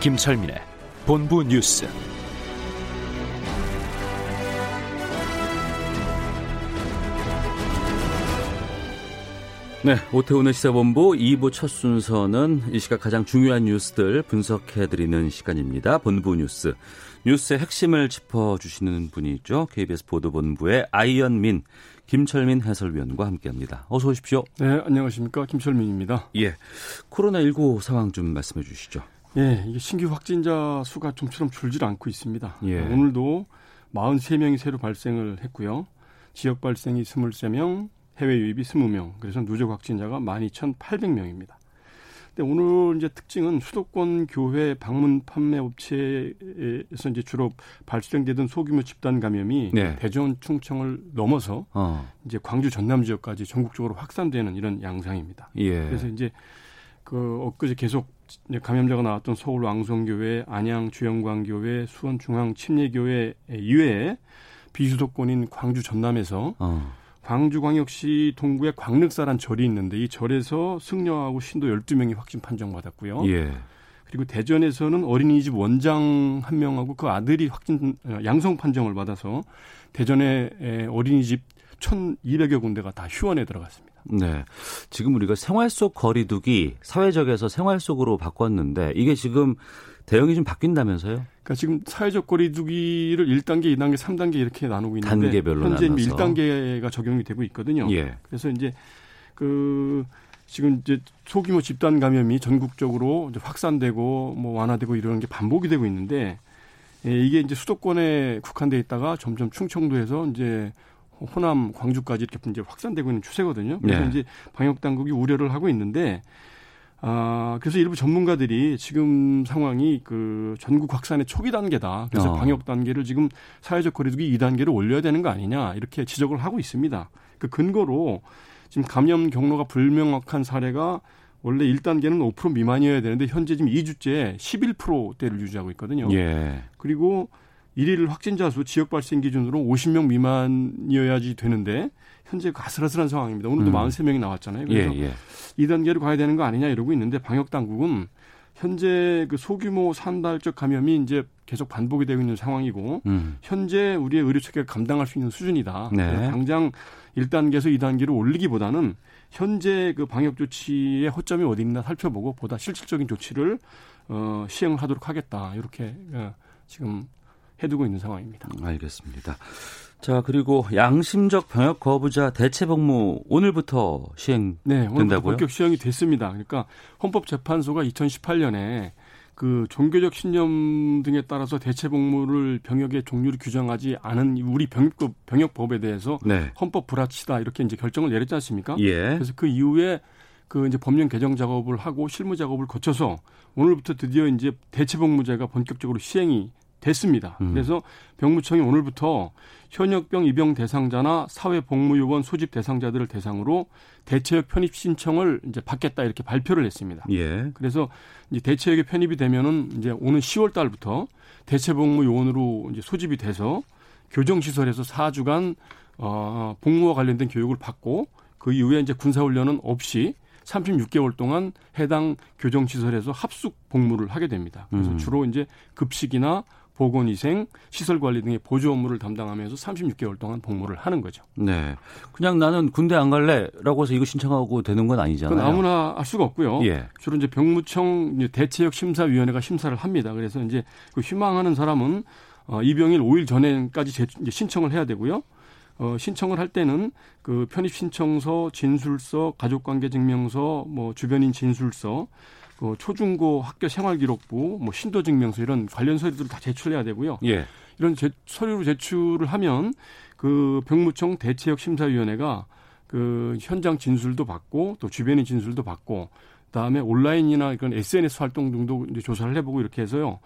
김철민의 본부 뉴스. 네, 오태훈의 시사본부 2부 첫 순서는 이 시각 가장 중요한 뉴스들 분석해드리는 시간입니다. 본부 뉴스. 뉴스의 핵심을 짚어주시는 분이 있죠. KBS 보도본부의 아이언민, 김철민 해설위원과 함께합니다. 어서 오십시오. 네, 안녕하십니까. 김철민입니다. 예, 코로나19 상황 좀 말씀해 주시죠. 예, 이게 신규 확진자 수가 좀처럼 줄질 않고 있습니다. 예. 오늘도 43명이 새로 발생을 했고요. 지역 발생이 23명, 해외 유입이 20명. 그래서 누적 확진자가 12,800명입니다. 근데 오늘 이제 특징은 수도권 교회 방문 판매 업체에서 이제 주로 발생되던 소규모 집단 감염이 네. 대전 충청을 넘어서 어, 이제 광주 전남 지역까지 전국적으로 확산되는 이런 양상입니다. 예. 그래서 이제 그 엊그제 계속 감염자가 나왔던 서울 왕성교회, 안양 주영광교회, 수원 중앙 침례교회 이외에 비수도권인 광주 전남에서 어, 광주광역시 동구에 광륵사란 절이 있는데 이 절에서 승려하고 신도 12명이 확진 판정받았고요. 예. 그리고 대전에서는 어린이집 원장 한 명하고 그 아들이 확진 어, 양성 판정을 받아서 대전의 에, 어린이집 1,200여 군데가 다 휴원에 들어갔습니다. 네. 지금 우리가 생활 속 거리두기 사회적에서 생활 속으로 바꿨는데 이게 지금 대응이 좀 바뀐다면서요? 그러니까 지금 사회적 거리두기를 1단계, 2단계, 3단계 이렇게 나누고 있는데 단계별로 현재 나눠서. 1단계가 적용이 되고 있거든요. 예. 그래서 이제 그 지금 이제 소규모 집단 감염이 전국적으로 확산되고 뭐 완화되고 이러는 게 반복이 되고 있는데 예, 이게 이제 수도권에 국한돼 있다가 점점 충청도에서 이제 호남, 광주까지 이렇게 이제 확산되고 있는 추세거든요. 그래서 네. 이제 방역 당국이 우려를 하고 있는데 아, 그래서 일부 전문가들이 지금 상황이 그 전국 확산의 초기 단계다. 그래서 어. 방역 단계를 지금 사회적 거리두기 2단계로 올려야 되는 거 아니냐. 이렇게 지적을 하고 있습니다. 그 근거로 지금 감염 경로가 불명확한 사례가 원래 1단계는 5% 미만이어야 되는데 현재 지금 2주째 11%대를 유지하고 있거든요. 예. 그리고 일일 확진자 수 지역 발생 기준으로 50명 미만이어야지 되는데 현재 그 아슬아슬한 상황입니다. 오늘도 음. 43명이 나왔잖아요. 예, 그래서 예. 2단계로 가야 되는 거 아니냐 이러고 있는데 방역 당국은 현재 그 소규모 산발적 감염이 이제 계속 반복이 되고 있는 상황이고 음. 현재 우리의 의료 체계가 감당할 수 있는 수준이다. 네. 당장 1단계에서 2단계로 올리기보다는 현재 그 방역 조치의 허점이 어디 있나 살펴보고 보다 실질적인 조치를 어, 시행을 하도록 하겠다. 이렇게 어, 지금 해두고 있는 상황입니다. 알겠습니다. 자, 그리고 양심적 병역 거부자 대체 복무 오늘부터 시행 네, 오늘 된다고요? 본격 시행이 됐습니다. 그러니까 헌법재판소가 2018년에 그 종교적 신념 등에 따라서 대체 복무를 병역의 종류를 규정하지 않은 우리 병역법, 병역법에 대해서 네. 헌법 불합치다 이렇게 이제 결정을 내렸지 않습니까? 예. 그래서 그 이후에 그 이제 법령 개정 작업을 하고 실무 작업을 거쳐서 오늘부터 드디어 이제 대체 복무제가 본격적으로 시행이 됐습니다. 음. 그래서 병무청이 오늘부터 현역병 입영 대상자나 사회복무요원 소집 대상자들을 대상으로 대체역 편입 신청을 이제 받겠다 이렇게 발표를 했습니다. 예. 그래서 이제 대체역에 편입이 되면은 이제 오는 10월 달부터 대체복무 요원으로 이제 소집이 돼서 교정시설에서 4주간 어, 복무와 관련된 교육을 받고 그 이후에 이제 군사훈련은 없이 36개월 동안 해당 교정시설에서 합숙 복무를 하게 됩니다. 그래서 음. 주로 이제 급식이나 보건위생, 시설 관리 등의 보조 업무를 담당하면서 36개월 동안 복무를 하는 거죠. 네. 그냥 나는 군대 안 갈래라고 해서 이거 신청하고 되는 건 아니잖아요. 그건 아무나 할 수가 없고요. 예. 주로 이제 병무청 대체역 심사위원회가 심사를 합니다. 그래서 이제 그 희망하는 사람은 어, 입영일 5일 전에까지 제- 신청을 해야 되고요. 어, 신청을 할 때는 그 편입 신청서, 진술서, 가족관계 증명서, 뭐 주변인 진술서, 그 초중고 학교 생활기록부, 뭐 신도증명서 이런 관련 서류들을 다 제출해야 되고요. 예. 이런 제, 서류를 제출을 하면 그 병무청 대체역 심사위원회가 그 현장 진술도 받고 또 주변의 진술도 받고 그다음에 온라인이나 그런 SNS 활동 등도 이제 조사를 해보고 이렇게 해서요.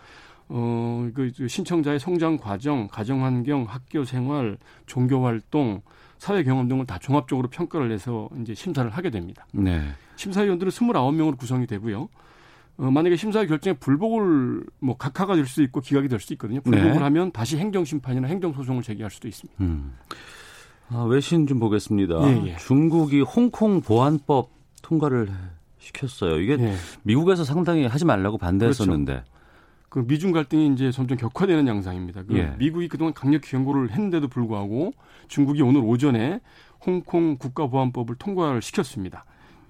어, 그 신청자의 성장 과정, 가정 환경, 학교 생활, 종교 활동, 사회 경험 등을 다 종합적으로 평가를 해서 이제 심사를 하게 됩니다. 네. 심사위원들은 29명으로 구성이 되고요. 어, 만약에 심사위 결정에 불복을 뭐 각하가 될수 있고 기각이 될수 있거든요. 불복을 네. 하면 다시 행정 심판이나 행정 소송을 제기할 수도 있습니다. 음. 아, 외신 좀 보겠습니다. 예, 예. 중국이 홍콩 보안법 통과를 시켰어요. 이게 예. 미국에서 상당히 하지 말라고 반대했었는데. 그 미중 갈등이 이제 점점 격화되는 양상입니다. 그 예. 미국이 그동안 강력히 경고를 했는데도 불구하고 중국이 오늘 오전에 홍콩 국가보안법을 통과를 시켰습니다.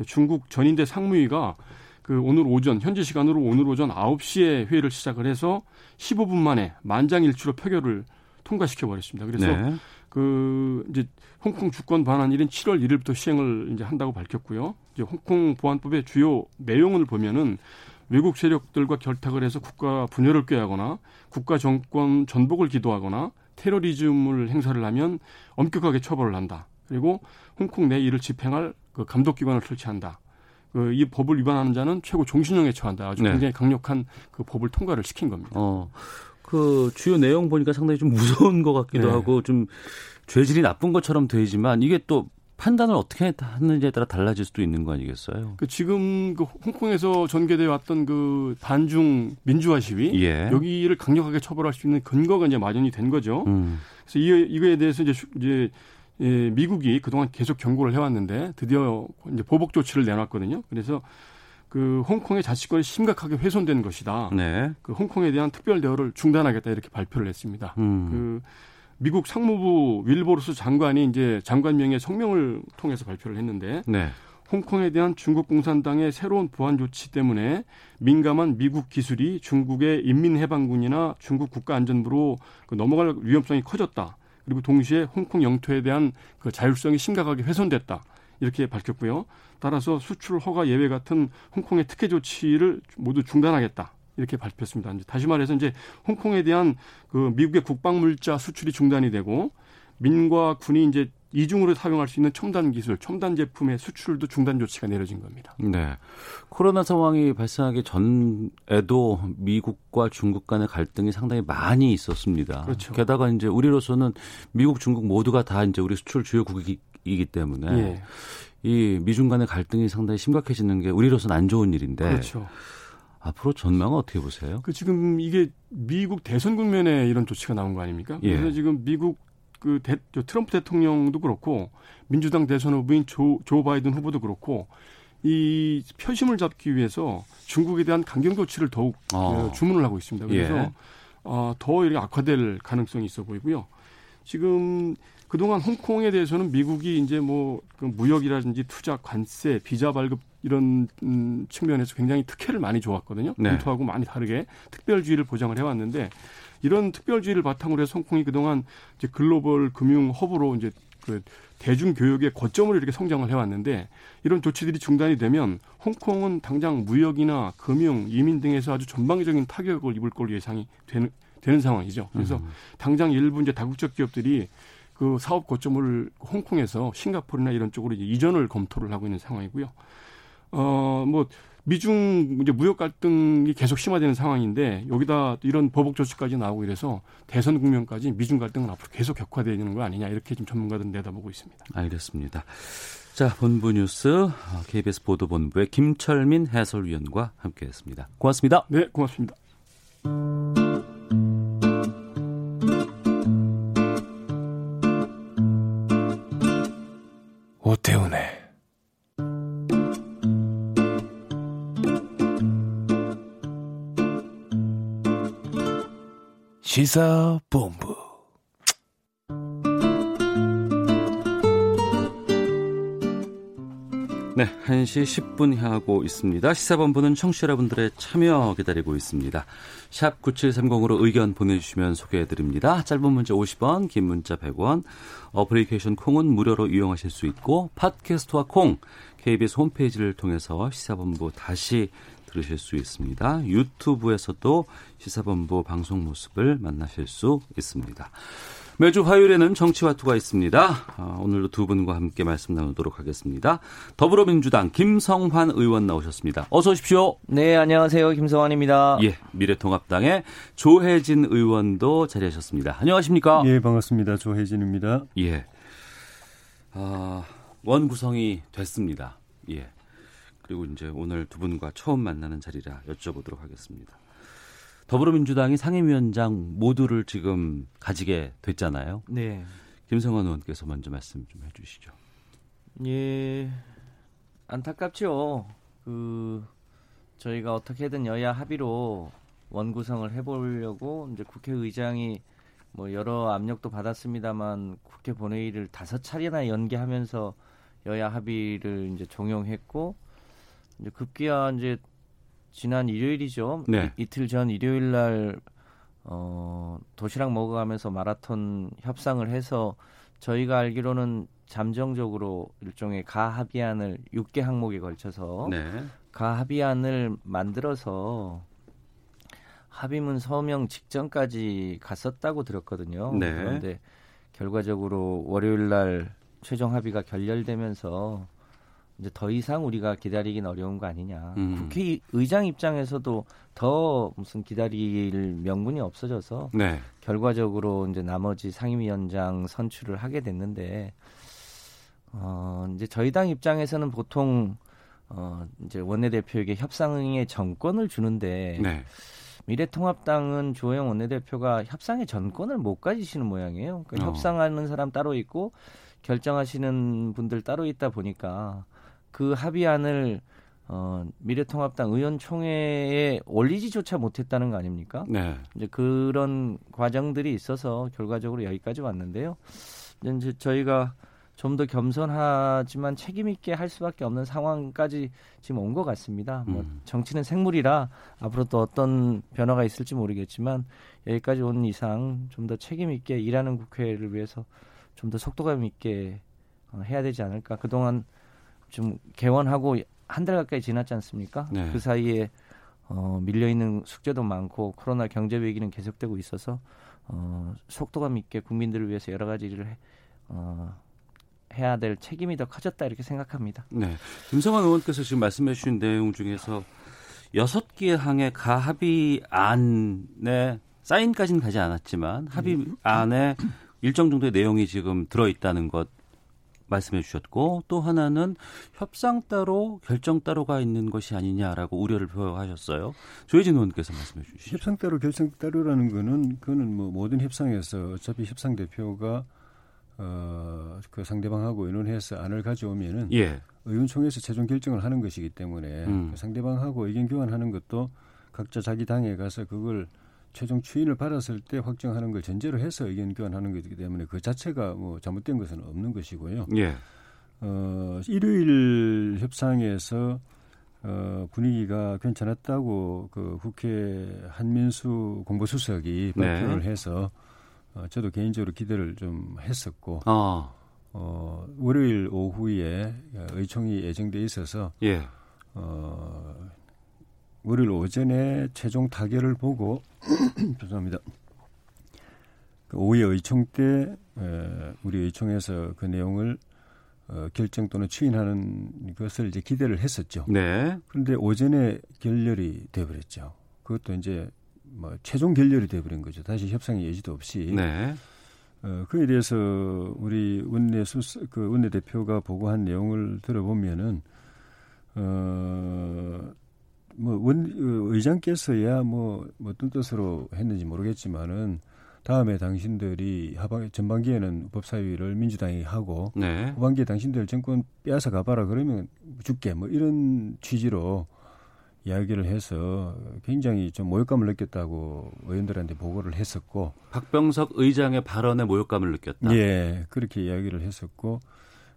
중국 전인대 상무위가 그 오늘 오전 현지 시간으로 오늘 오전 9시에 회의를 시작을 해서 15분 만에 만장일치로 표결을 통과시켜 버렸습니다. 그래서 네. 그 이제 홍콩 주권 반환 일인 7월 1일부터 시행을 이제 한다고 밝혔고요. 이제 홍콩 보안법의 주요 내용을 보면은 외국 세력들과 결탁을 해서 국가 분열을 꾀하거나 국가 정권 전복을 기도하거나 테러리즘을 행사를 하면 엄격하게 처벌을 한다. 그리고 홍콩 내 이를 집행할 그 감독기관을 설치한다. 그 이 법을 위반하는 자는 최고 종신형에 처한다. 아주 네. 굉장히 강력한 그 법을 통과를 시킨 겁니다. 어, 그 주요 내용 보니까 상당히 좀 무서운 것 같기도 네. 하고 좀 죄질이 나쁜 것처럼 되지만 이게 또 판단을 어떻게 하는지에 따라 달라질 수도 있는 거 아니겠어요? 그 지금 그 홍콩에서 전개돼 왔던 그 반중 민주화 시위 예. 여기를 강력하게 처벌할 수 있는 근거가 이제 마련이 된 거죠. 음. 그래서 이, 이거에 대해서 이제, 슈- 이제 예, 미국이 그동안 계속 경고를 해왔는데 드디어 이제 보복 조치를 내놨거든요. 그래서 그 홍콩의 자치권이 심각하게 훼손된 것이다. 네. 그 홍콩에 대한 특별 대우를 중단하겠다 이렇게 발표를 했습니다. 음. 그 미국 상무부 윌보르스 장관이 이제 장관명의 성명을 통해서 발표를 했는데 네. 홍콩에 대한 중국 공산당의 새로운 보안 조치 때문에 민감한 미국 기술이 중국의 인민해방군이나 중국 국가안전부로 그 넘어갈 위험성이 커졌다. 그리고 동시에 홍콩 영토에 대한 그 자율성이 심각하게 훼손됐다. 이렇게 밝혔고요. 따라서 수출 허가 예외 같은 홍콩의 특혜 조치를 모두 중단하겠다. 이렇게 발표했습니다. 이제 다시 말해서 이제 홍콩에 대한 그 미국의 국방 물자 수출이 중단이 되고 민과 군이 이제 이중으로 사용할 수 있는 첨단 기술, 첨단 제품의 수출도 중단 조치가 내려진 겁니다. 네. 코로나 상황이 발생하기 전에도 미국과 중국 간의 갈등이 상당히 많이 있었습니다. 그렇죠. 게다가 이제 우리로서는 미국, 중국 모두가 다 이제 우리 수출 주요국이기 때문에 예. 이 미중 간의 갈등이 상당히 심각해지는 게 우리로서는 안 좋은 일인데 그렇죠. 앞으로 전망은 어떻게 보세요? 그 지금 이게 미국 대선 국면에 이런 조치가 나온 거 아닙니까? 예. 그래서 지금 미국 그 대, 저 트럼프 대통령도 그렇고 민주당 대선 후보인 조, 조 바이든 후보도 그렇고 이 표심을 잡기 위해서 중국에 대한 강경 조치를 더욱 어. 어, 주문을 하고 있습니다. 그래서 예. 어, 더 이렇게 악화될 가능성이 있어 보이고요. 지금 그동안 홍콩에 대해서는 미국이 이제 뭐그 무역이라든지 투자, 관세, 비자 발급 이런 음, 측면에서 굉장히 특혜를 많이 줘왔거든요. 네. 본토하고 많이 다르게 특별주의를 보장을 해왔는데 이런 특별주의를 바탕으로 해서 홍콩이 그동안 이제 글로벌 금융 허브로 이제 그 대중 교육의 거점으로 이렇게 성장을 해왔는데 이런 조치들이 중단이 되면 홍콩은 당장 무역이나 금융, 이민 등에서 아주 전방위적인 타격을 입을 걸로 예상이 되는 되는 상황이죠. 그래서 당장 일부 이제 다국적 기업들이 그 사업 거점을 홍콩에서 싱가포르나 이런 쪽으로 이전을 검토를 하고 있는 상황이고요. 어, 뭐, 미중 이제 무역 갈등이 계속 심화되는 상황인데 여기다 이런 보복 조치까지 나오고 이래서 대선 국면까지 미중 갈등은 앞으로 계속 격화되는 거 아니냐 이렇게 좀 전문가들은 내다보고 있습니다. 알겠습니다. 자, 본부 뉴스 KBS 보도본부의 김철민 해설위원과 함께했습니다. 고맙습니다. 네, 고맙습니다. 오태훈의 시사본부 네, 1시 10분 향하고 있습니다. 시사본부는 청취자 여러분들의 참여 기다리고 있습니다. 샵 9730으로 의견 보내주시면 소개해드립니다. 짧은 문자 50원, 긴 문자 100원, 어플리케이션 콩은 무료로 이용하실 수 있고 팟캐스트와 콩, KBS 홈페이지를 통해서 시사본부 다시 들으실 수 있습니다. 유튜브에서도 시사본부 방송 모습을 만나실 수 있습니다. 매주 화요일에는 정치와투가 있습니다. 아, 오늘도 두 분과 함께 말씀 나누도록 하겠습니다. 더불어민주당 김성환 의원 나오셨습니다. 어서 오십시오. 네, 안녕하세요. 김성환입니다. 예, 미래통합당의 조혜진 의원도 자리하셨습니다. 안녕하십니까? 예, 반갑습니다. 조혜진입니다. 예. 아, 원 구성이 됐습니다. 예. 그리고 이제 오늘 두 분과 처음 만나는 자리라 여쭤보도록 하겠습니다. 더불어민주당이 상임위원장 모두를 지금 가지게 됐잖아요. 네. 김성환 의원께서 먼저 말씀 좀 해주시죠. 예, 안타깝죠. 그, 저희가 어떻게든 여야 합의로 원구성을 해보려고 이제 국회의장이 뭐 여러 압력도 받았습니다만 국회 본회의를 다섯 차례나 연기하면서 여야 합의를 이제 종용했고 이제 급기야 이제 지난 일요일이죠. 네. 이, 이틀 전 일요일 날 어, 도시락 먹어가면서 마라톤 협상을 해서 저희가 알기로는 잠정적으로 일종의 가합의안을 6개 항목에 걸쳐서 네. 가합의안을 만들어서 합의문 서명 직전까지 갔었다고 들었거든요. 네. 그런데 결과적으로 월요일 날 최종 합의가 결렬되면서 이제 더 이상 우리가 기다리긴 어려운 거 아니냐. 음. 국회의장 입장에서도 더 무슨 기다릴 명분이 없어져서 네. 결과적으로 이제 나머지 상임위원장 선출을 하게 됐는데 어 이제 저희 당 입장에서는 보통 어 이제 원내대표에게 협상의 전권을 주는데 네. 미래통합당은 조영 원내대표가 협상의 전권을 못 가지시는 모양이에요. 그러니까 어. 협상하는 사람 따로 있고 결정하시는 분들 따로 있다 보니까 그 합의안을 어, 미래통합당 의원총회에 올리지조차 못했다는 거 아닙니까? 네. 이제 그런 과정들이 있어서 결과적으로 여기까지 왔는데요. 이제 저희가 좀 더 겸손하지만 책임 있게 할 수밖에 없는 상황까지 지금 온 것 같습니다. 뭐 음. 정치는 생물이라 앞으로 또 어떤 변화가 있을지 모르겠지만 여기까지 온 이상 좀 더 책임 있게 일하는 국회를 위해서 좀 더 속도감 있게 어, 해야 되지 않을까. 그동안 좀 개원하고 한 달 가까이 지났지 않습니까? 네. 그 사이에 어, 밀려 있는 숙제도 많고 코로나 경제 위기는 계속되고 있어서 어, 속도감 있게 국민들을 위해서 여러 가지 일을 해, 어, 해야 될 책임이 더 커졌다 이렇게 생각합니다. 네. 김성환 의원께서 지금 말씀해 주신 내용 중에서 여섯 개 항의 가합의 안에 사인까지는 가지 않았지만 합의 안에 일정 정도의 내용이 지금 들어 있다는 것 말씀해 주셨고 또 하나는 협상 따로 결정 따로가 있는 것이 아니냐라고 우려를 표하셨어요. 조혜진 의원께서 말씀해 주시죠. 협상 따로 결정 따로라는 거는 그거는 뭐 모든 협상에서 어차피 협상 대표가 어, 그 상대방하고 의논해서 안을 가져오면은 예. 의원총회에서 최종 결정을 하는 것이기 때문에 음. 그 상대방하고 의견 교환하는 것도 각자 자기 당에 가서 그걸 최종 추인을 받았을 때 확정하는 걸 전제로 해서 의견 교환하는 것이기 때문에 그 자체가 뭐 잘못된 것은 없는 것이고요. 예. 어, 일요일 협상에서 어, 분위기가 괜찮았다고 그 국회 한민수 공보수석이 네. 발표를 해서 어, 저도 개인적으로 기대를 좀 했었고 아, 어, 월요일 오후에 의총이 예정돼 있어서 예. 어, 월요일 오전에 최종 타결을 보고 죄송합니다. 그 오후에 의총 때 에, 우리 의총에서 그 내용을 어, 결정 또는 추인하는 것을 이제 기대를 했었죠. 네. 그런데 오전에 결렬이 돼버렸죠. 그것도 이제 뭐 최종 결렬이 돼버린 거죠. 다시 협상의 여지도 없이. 네. 어, 그에 대해서 우리 원내 수, 그 원내 대표가 보고한 내용을 들어보면은 어, 뭐 원, 어, 의장께서야 뭐, 뭐 어떤 뜻으로 했는지 모르겠지만은 다음에 당신들이 하반 전반기에는 법사위를 민주당이 하고 네. 후반기에 당신들 정권 빼앗아 가봐라 그러면 죽게 뭐 이런 취지로 이야기를 해서 굉장히 좀 모욕감을 느꼈다고 의원들한테 보고를 했었고 박병석 의장의 발언에 모욕감을 느꼈다. 예 그렇게 이야기를 했었고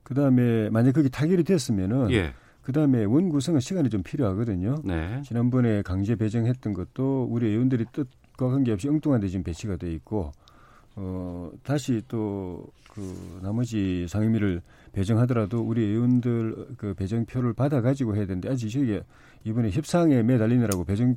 그 다음에 만약 그게 타결이 됐으면은 예. 그 다음에 원 구성은 시간이 좀 필요하거든요. 네. 지난번에 강제 배정했던 것도 우리 의원들이 뜻과 관계없이 엉뚱한 데 지금 배치가 돼 있고 어, 다시 또 그 나머지 상임위를 배정하더라도 우리 의원들 그 배정표를 받아 가지고 해야 되는데 아직 저게 이번에 협상에 매달리느라고 배정이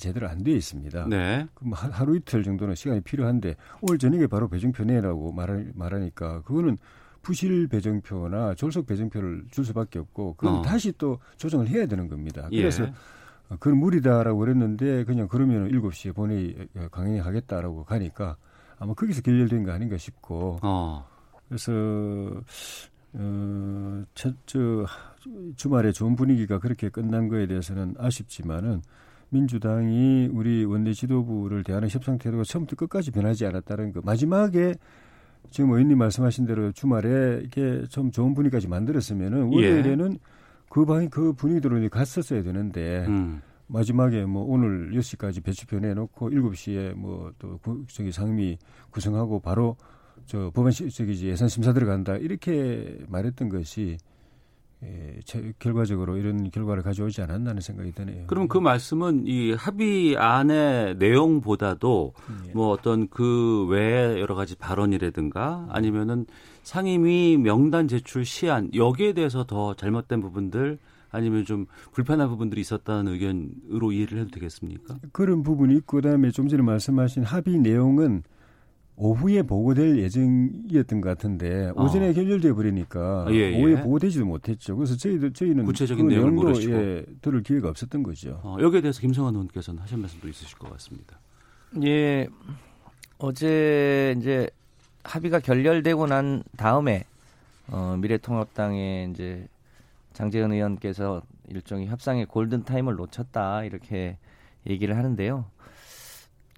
제대로 안 돼 있습니다. 네. 그럼 하- 하루 이틀 정도는 시간이 필요한데 오늘 저녁에 바로 배정표 내라고 말 말하니까 그거는 부실 배정표나 졸속 배정표를 줄 수밖에 없고 그건 어. 다시 또 조정을 해야 되는 겁니다. 예. 그래서 어, 그건 무리다라고 그랬는데 그냥 그러면 7시에 본회의 어, 강행하겠다라고 가니까 아마 거기서 결렬된 거 아닌가 싶고 어. 그래서 어, 첫, 저, 주말에 좋은 분위기가 그렇게 끝난 거에 대해서는 아쉽지만은 민주당이 우리 원내 지도부를 대하는 협상 태도가 처음부터 끝까지 변하지 않았다는 거. 마지막에 지금 의원님 말씀하신 대로 주말에 이렇게 좀 좋은 분위기까지 만들었으면은 예. 월요일에는 그 방이 그 분위기대로 갔었어야 되는데 음. 마지막에 뭐 오늘 6시까지 배치표 내놓고 7시에 뭐 또 저기 상임위 구성하고 바로 저 시, 저기 이제 예산 심사 들어간다 이렇게 말했던 것이 예, 제- 결과적으로 이런 결과를 가져오지 않았나는 생각이 드네요. 그럼 그 말씀은 이 합의안의 내용보다도 예. 뭐 어떤 그 외에 여러 가지 발언이라든가 아니면은 상임위 명단 제출 시한 여기에 대해서 더 잘못된 부분들 아니면 좀 불편한 부분들이 있었다는 의견으로 이해를 해도 되겠습니까? 그런 부분이 있고 그다음에 좀 전에 말씀하신 합의 내용은 오후에 보고될 예정이었던 것 같은데 오전에 어. 결렬돼 버리니까 아, 예, 예. 오후에 보고되지도 못했죠. 그래서 저희들 저희는 구체적인 그 내용을 모르시고. 예, 들을 기회가 없었던 거죠. 어, 여기에 대해서 김성환 의원께서는 하실 말씀도 있으실 것 같습니다. 예, 어제 이제 합의가 결렬되고 난 다음에 어, 미래통합당의 이제 장재현 의원께서 일종의 협상의 골든 타임을 놓쳤다 이렇게 얘기를 하는데요.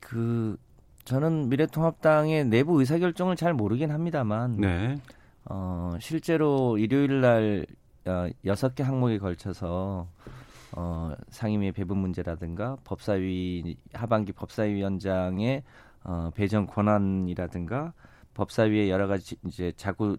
그 저는 미래통합당의 내부 의사결정을 잘 모르긴 합니다만 네. 어, 실제로 일요일 날 어, 여섯 개 항목에 걸쳐서 어, 상임위 배분 문제라든가 법사위 하반기 법사위원장의 어, 배정 권한이라든가 법사위의 여러 가지 이제 자구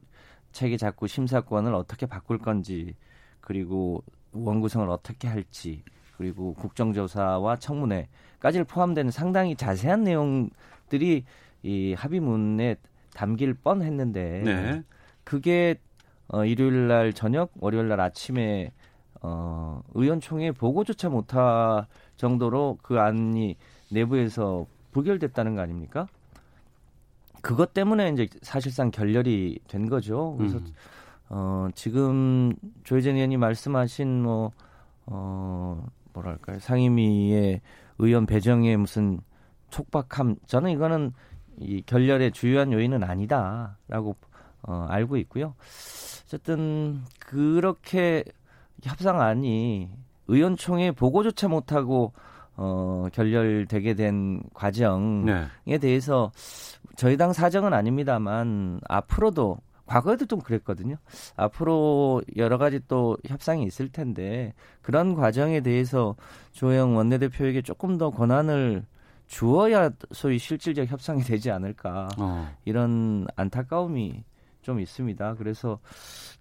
체계 자구 심사권을 어떻게 바꿀 건지 그리고 원구성을 어떻게 할지 그리고 국정조사와 청문회까지 포함되는 상당히 자세한 내용 들이 이 합의문에 담길 뻔했는데 네. 그게 어, 일요일 날 저녁, 월요일 날 아침에 어, 의원총회 보고조차 못할 정도로 그 안이 내부에서 부결됐다는 거 아닙니까? 그것 때문에 이제 사실상 결렬이 된 거죠. 그래서 음. 어, 지금 조혜진 의원이 말씀하신 뭐, 어, 뭐랄까요. 상임위의 의원 배정에 무슨 촉박함. 저는 이거는 이 결렬의 주요한 요인은 아니다라고 어, 알고 있고요. 어쨌든 그렇게 협상안이 의원총회 보고조차 못하고 어, 결렬되게 된 과정에 네. 대해서 저희 당 사정은 아닙니다만 앞으로도 과거에도 좀 그랬거든요. 앞으로 여러 가지 또 협상이 있을 텐데 그런 과정에 대해서 조영 원내대표에게 조금 더 권한을 주어야 소위 실질적 협상이 되지 않을까 어. 이런 안타까움이 좀 있습니다. 그래서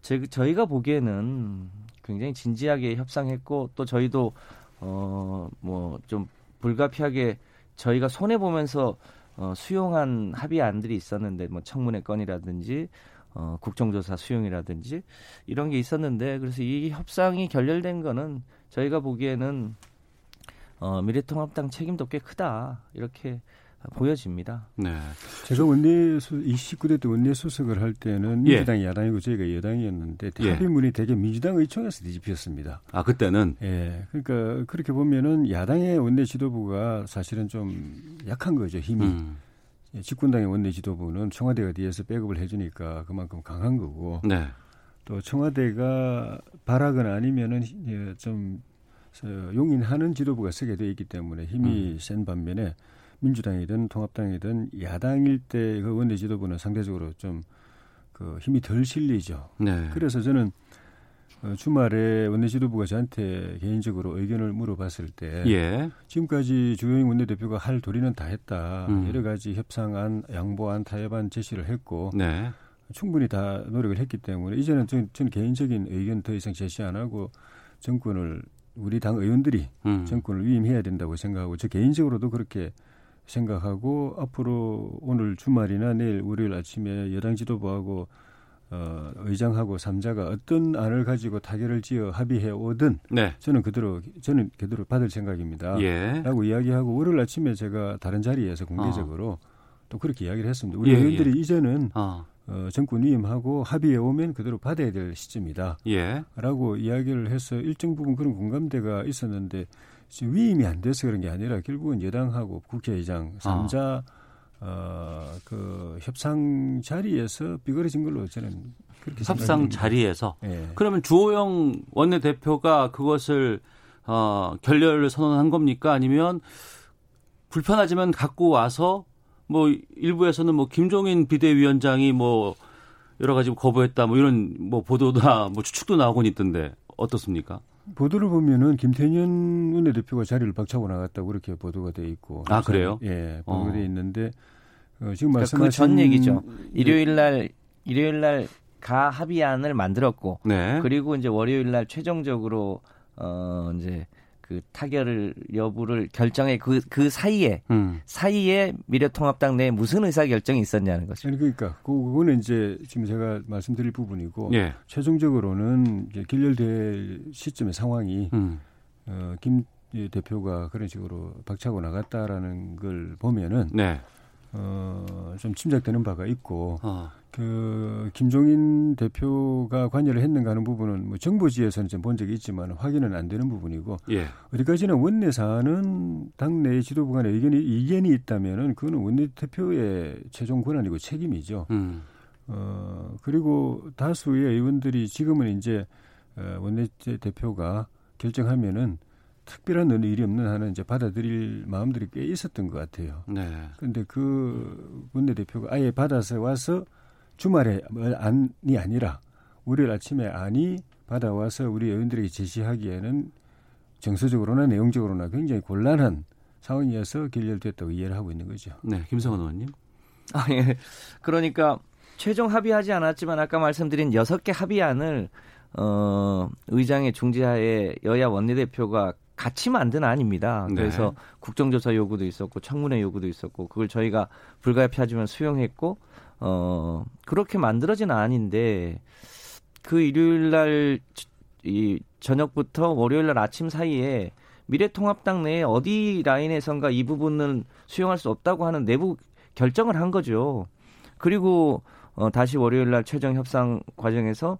제, 저희가 보기에는 굉장히 진지하게 협상했고 또 저희도 어 뭐 좀 불가피하게 저희가 손해 보면서 어, 수용한 합의안들이 있었는데 뭐 청문회 건이라든지 어, 국정조사 수용이라든지 이런 게 있었는데 그래서 이 협상이 결렬된 거는 저희가 보기에는 어, 미래통합당 책임도 꽤 크다 이렇게 보여집니다. 네. 제가 원내 수 29대 때 원내 수석을 할 때는 예. 민주당이 야당이고 저희가 여당이었는데 예. 합의문이 되게 민주당 의총에서 뒤집혔습니다. 아 그때는 예, 그러니까 그렇게 보면은 야당의 원내 지도부가 사실은 좀 약한 거죠 힘이. 음. 예, 집권당의 원내 지도부는 청와대가 뒤에서 백업을 해주니까 그만큼 강한 거고 네. 또 청와대가 발악은 아니면은 예, 좀 어, 용인하는 지도부가 서게 돼 있기 때문에 힘이 음. 센 반면에 민주당이든 통합당이든 야당일 때 그 원내 지도부는 상대적으로 좀 그 힘이 덜 실리죠. 네. 그래서 저는 어, 주말에 원내 지도부가 저한테 개인적으로 의견을 물어봤을 때 예. 지금까지 주호영 원내대표가 할 도리는 다 했다. 음. 여러 가지 협상안, 양보안, 타협안 제시를 했고 네. 충분히 다 노력을 했기 때문에 이제는 전, 전 개인적인 의견 더 이상 제시 안 하고 정권을 우리 당 의원들이 음. 정권을 위임해야 된다고 생각하고 저 개인적으로도 그렇게 생각하고 앞으로 오늘 주말이나 내일 월요일 아침에 여당 지도부하고 어, 의장하고 삼자가 어떤 안을 가지고 타결을 지어 합의해 오든 네. 저는 그대로 저는 그대로 받을 생각입니다. 예. 라고 이야기하고 월요일 아침에 제가 다른 자리에서 공개적으로 또 그렇게 이야기를 했습니다. 우리 예, 의원들이 이제는 아, 어, 정권 위임하고 합의해 오면 그대로 받아야 될 시점이다. 예. 라고 이야기를 해서 일정 부분 그런 공감대가 있었는데 지금 위임이 안 돼서 그런 게 아니라 결국은 여당하고 국회의장 삼자 어, 그 협상 자리에서 비거려진 걸로 저는 그렇게 협상. 자리에서 예. 그러면 주호영 원내대표가 그것을 어, 결렬을 선언한 겁니까? 아니면 불편하지만 갖고 와서 뭐 일부에서는 뭐 김종인 비대위원장이 뭐 여러 가지 거부했다 뭐 이런 뭐 보도나 뭐 추측도 나오곤 있던데 어떻습니까? 보도를 보면은 김태년 원내대표가 자리를 박차고 나갔다고 그렇게 보도가 돼 있고 아, 그래요? 예, 보도가 어. 돼 있는데 어, 지금 그러니까 말씀하신 그전 얘기죠. 예, 일요일 날 일요일 날 가 합의안을 만들었고 네. 그리고 이제 월요일 날 최종적으로 어 이제 그 타결을 여부를 결정해 그 그 사이에 음. 사이에 미래통합당 내에 무슨 의사 결정이 있었냐는 거죠. 아니 그러니까 그거는 이제 지금 제가 말씀드릴 부분이고 예. 최종적으로는 이제 결렬될 시점의 상황이 음. 어, 김 대표가 그런 식으로 박차고 나갔다라는 걸 보면은 네. 어, 좀 짐작되는 바가 있고 어. 그 김종인 대표가 관여를 했는가 하는 부분은 뭐 정부지에서는 좀 본 적이 있지만 확인은 안 되는 부분이고 예. 어디까지나 원내 사안은 당내 지도부 간에 의견이 이견이 있다면은 그거는 원내 대표의 최종 권한이고 책임이죠. 음. 어 그리고 다수의 의원들이 지금은 이제 어, 원내 대표가 결정하면은 특별한 어느 일이 없는 한은 이제 받아들일 마음들이 꽤 있었던 것 같아요. 네. 근데 그 원내 대표가 아예 받아서 와서 주말에 뭐 안이 아니라 월요일 아침에 안이 받아와서 우리 의원들에게 제시하기에는 정서적으로나 내용적으로나 굉장히 곤란한 상황이어서 결렬됐다고 이해를 하고 있는 거죠. 네. 김성원 의원님. 아, 예. 그러니까 최종 합의하지 않았지만 아까 말씀드린 여섯 개 합의안을 어, 의장의 중재하에 여야 원내대표가 같이 만든 안입니다. 네. 그래서 국정조사 요구도 있었고 청문회 요구도 있었고 그걸 저희가 불가피하지만 수용했고 어, 그렇게 만들어진 안인데 그 일요일 날 이 저녁부터 월요일 날 아침 사이에 미래통합당 내에 어디 라인에선가 이 부분은 수용할 수 없다고 하는 내부 결정을 한 거죠. 그리고 어, 다시 월요일 날 최종 협상 과정에서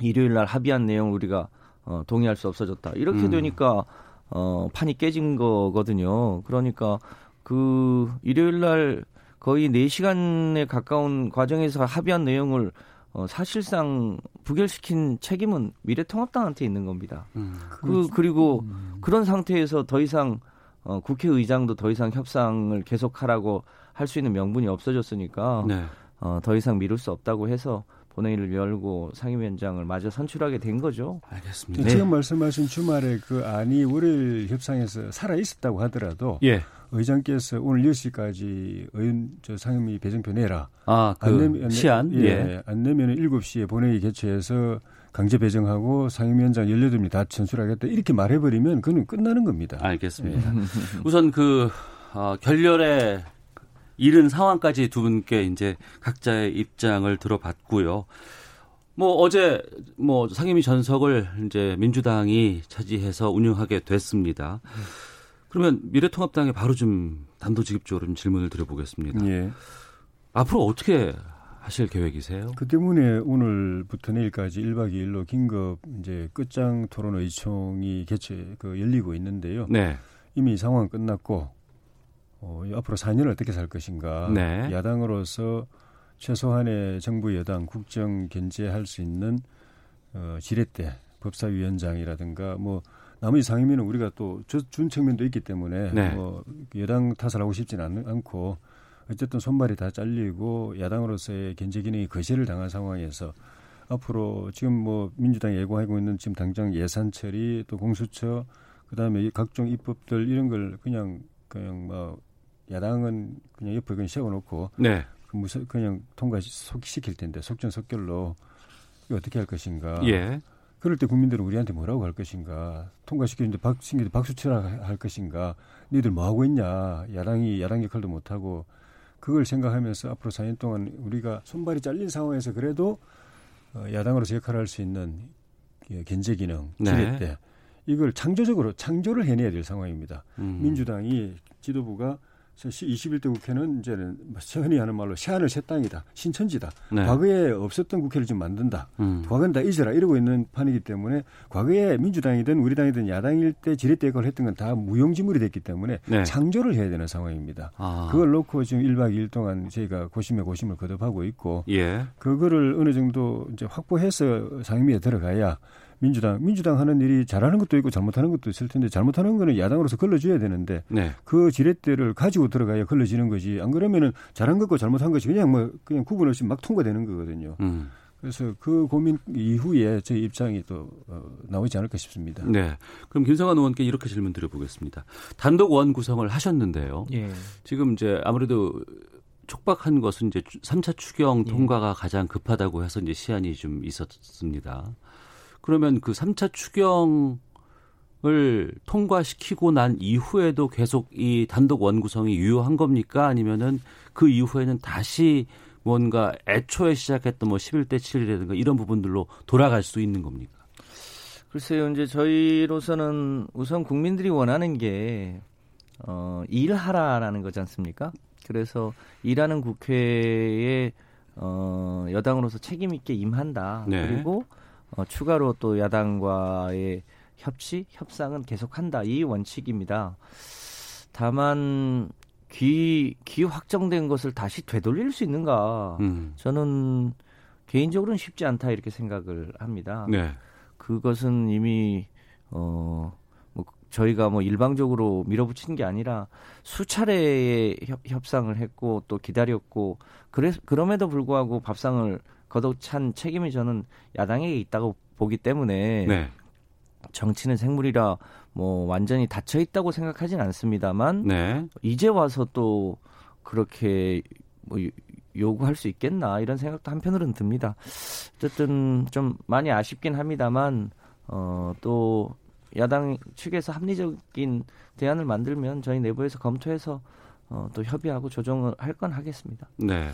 일요일 날 합의한 내용 우리가 어, 동의할 수 없어졌다. 이렇게 음. 되니까 어, 판이 깨진 거거든요. 그러니까 그 일요일 날 거의 4시간에 가까운 과정에서 합의한 내용을 어, 사실상 부결시킨 책임은 미래통합당한테 있는 겁니다. 음. 그 그리고 그런 상태에서 더 이상 어, 국회의장도 더 이상 협상을 계속하라고 할 수 있는 명분이 없어졌으니까 네. 어, 더 이상 미룰 수 없다고 해서 본회의를 열고 상임위원장을 마저 선출하게 된 거죠. 알겠습니다. 지금 말씀하신 주말에 그 안이 월요일 협상에서 살아 있었다고 하더라도 예. 의장께서 오늘 10시까지 의원 저 상임위 배정표 내라. 아, 그 안 내면- 시안? 예, 예. 안 내면 7시에 본회의 개최해서 강제 배정하고 상임위원장 18명이 다 선출하겠다. 이렇게 말해버리면 그는 끝나는 겁니다. 알겠습니다. 우선 그 어, 결렬에 이른 상황까지 두 분께 이제 각자의 입장을 들어봤고요. 뭐 어제 뭐 상임위 전석을 이제 민주당이 차지해서 운영하게 됐습니다. 그러면 미래통합당에 바로 좀 단도직입적으로 좀 질문을 드려보겠습니다. 예. 앞으로 어떻게 하실 계획이세요? 그 때문에 오늘부터 내일까지 1박 2일로 긴급 이제 끝장 토론 의총이 개최 그 열리고 있는데요. 네. 이미 상황 끝났고 어, 이 앞으로 4년을 어떻게 살 것인가. 네. 야당으로서 최소한의 정부 여당 국정 견제할 수 있는 어, 지렛대 법사위원장이라든가 뭐 나머지 상임위는 우리가 또 준 측면도 있기 때문에 네. 뭐 여당 탓을 하고 싶지는 않, 않고 어쨌든 손발이 다 잘리고 야당으로서의 견제 기능이 거절을 당한 상황에서 앞으로 지금 뭐 민주당이 예고하고 있는 지금 당장 예산 처리 또 공수처 그다음에 이 각종 입법들 이런 걸 그냥 그냥 뭐 야당은 그냥 옆에 그냥 세워놓고 네. 그 무슨 그냥 통과 시킬 텐데 속전속결로 어떻게 할 것인가. 예. 그럴 때 국민들은 우리한테 뭐라고 할 것인가? 통과시키는데 박신기도 박수 치라 할 것인가? 니들 뭐 하고 있냐? 야당이 야당 역할도 못 하고 그걸 생각하면서 앞으로 4년 동안 우리가 손발이 잘린 상황에서 그래도 어, 야당으로서 역할을 할 수 있는 예, 견제 기능, 네. 지렛 대 이걸 창조적으로 창조를 해내야 될 상황입니다. 음. 민주당이 지도부가 21대 국회는 이제는 흔히 하는 말로 새하늘 새 땅이다. 신천지다. 네. 과거에 없었던 국회를 좀 만든다. 음. 과거는 다 잊어라 이러고 있는 판이기 때문에 과거에 민주당이든 우리 당이든 야당일 때 지렛대 역할을 했던 건 다 무용지물이 됐기 때문에 네. 창조를 해야 되는 상황입니다. 아. 그걸 놓고 지금 1박 2일 동안 저희가 고심에 고심을 거듭하고 있고 예. 그거를 어느 정도 이제 확보해서 상임위에 들어가야 민주당 민주당 하는 일이 잘하는 것도 있고 잘못하는 것도 있을 텐데 잘못하는 거는 야당으로서 걸러줘야 되는데 네. 그 지렛대를 가지고 들어가야 걸러지는 거지 안 그러면은 잘한 것과 잘못한 것이 그냥 뭐 그냥 구분 없이 막 통과되는 거거든요. 음. 그래서 그 고민 이후에 저희 입장이 또 어, 나오지 않을까 싶습니다. 네. 그럼 김성환 의원께 이렇게 질문 드려보겠습니다. 단독 원 구성을 하셨는데요. 예. 지금 이제 아무래도 촉박한 것은 이제 3차 추경 예. 통과가 가장 급하다고 해서 이제 시한이 좀 있었습니다. 그러면 그 3차 추경을 통과시키고 난 이후에도 계속 이 단독 원구성이 유효한 겁니까? 아니면은 그 이후에는 다시 뭔가 애초에 시작했던 뭐 11대 7이라든가 이런 부분들로 돌아갈 수 있는 겁니까? 글쎄요, 이제 저희로서는 우선 국민들이 원하는 게, 어, 일하라라는 거지 않습니까? 그래서 일하는 국회에, 어, 여당으로서 책임있게 임한다. 네. 그리고, 어, 추가로 또 야당과의 협치, 협상은 계속한다. 이 원칙입니다. 다만, 귀, 귀 확정된 것을 다시 되돌릴 수 있는가? 음. 저는 개인적으로는 쉽지 않다. 이렇게 생각을 합니다. 네. 그것은 이미 어 뭐 저희가 뭐 일방적으로 밀어붙이는 게 아니라 수차례의 협, 협상을 했고 또 기다렸고 그래 그럼에도 불구하고 밥상을 거둬찬 책임이 저는 야당에게 있다고 보기 때문에 네. 정치는 생물이라 뭐 완전히 닫혀 있다고 생각하진 않습니다만 네. 이제 와서 또 그렇게 뭐 요- 요구할 수 있겠나 이런 생각도 한편으로는 듭니다. 어쨌든 좀 많이 아쉽긴 합니다만 어또 야당 측에서 합리적인 대안을 만들면 저희 내부에서 검토해서 어, 또 협의하고 조정을 할 건 하겠습니다. 네.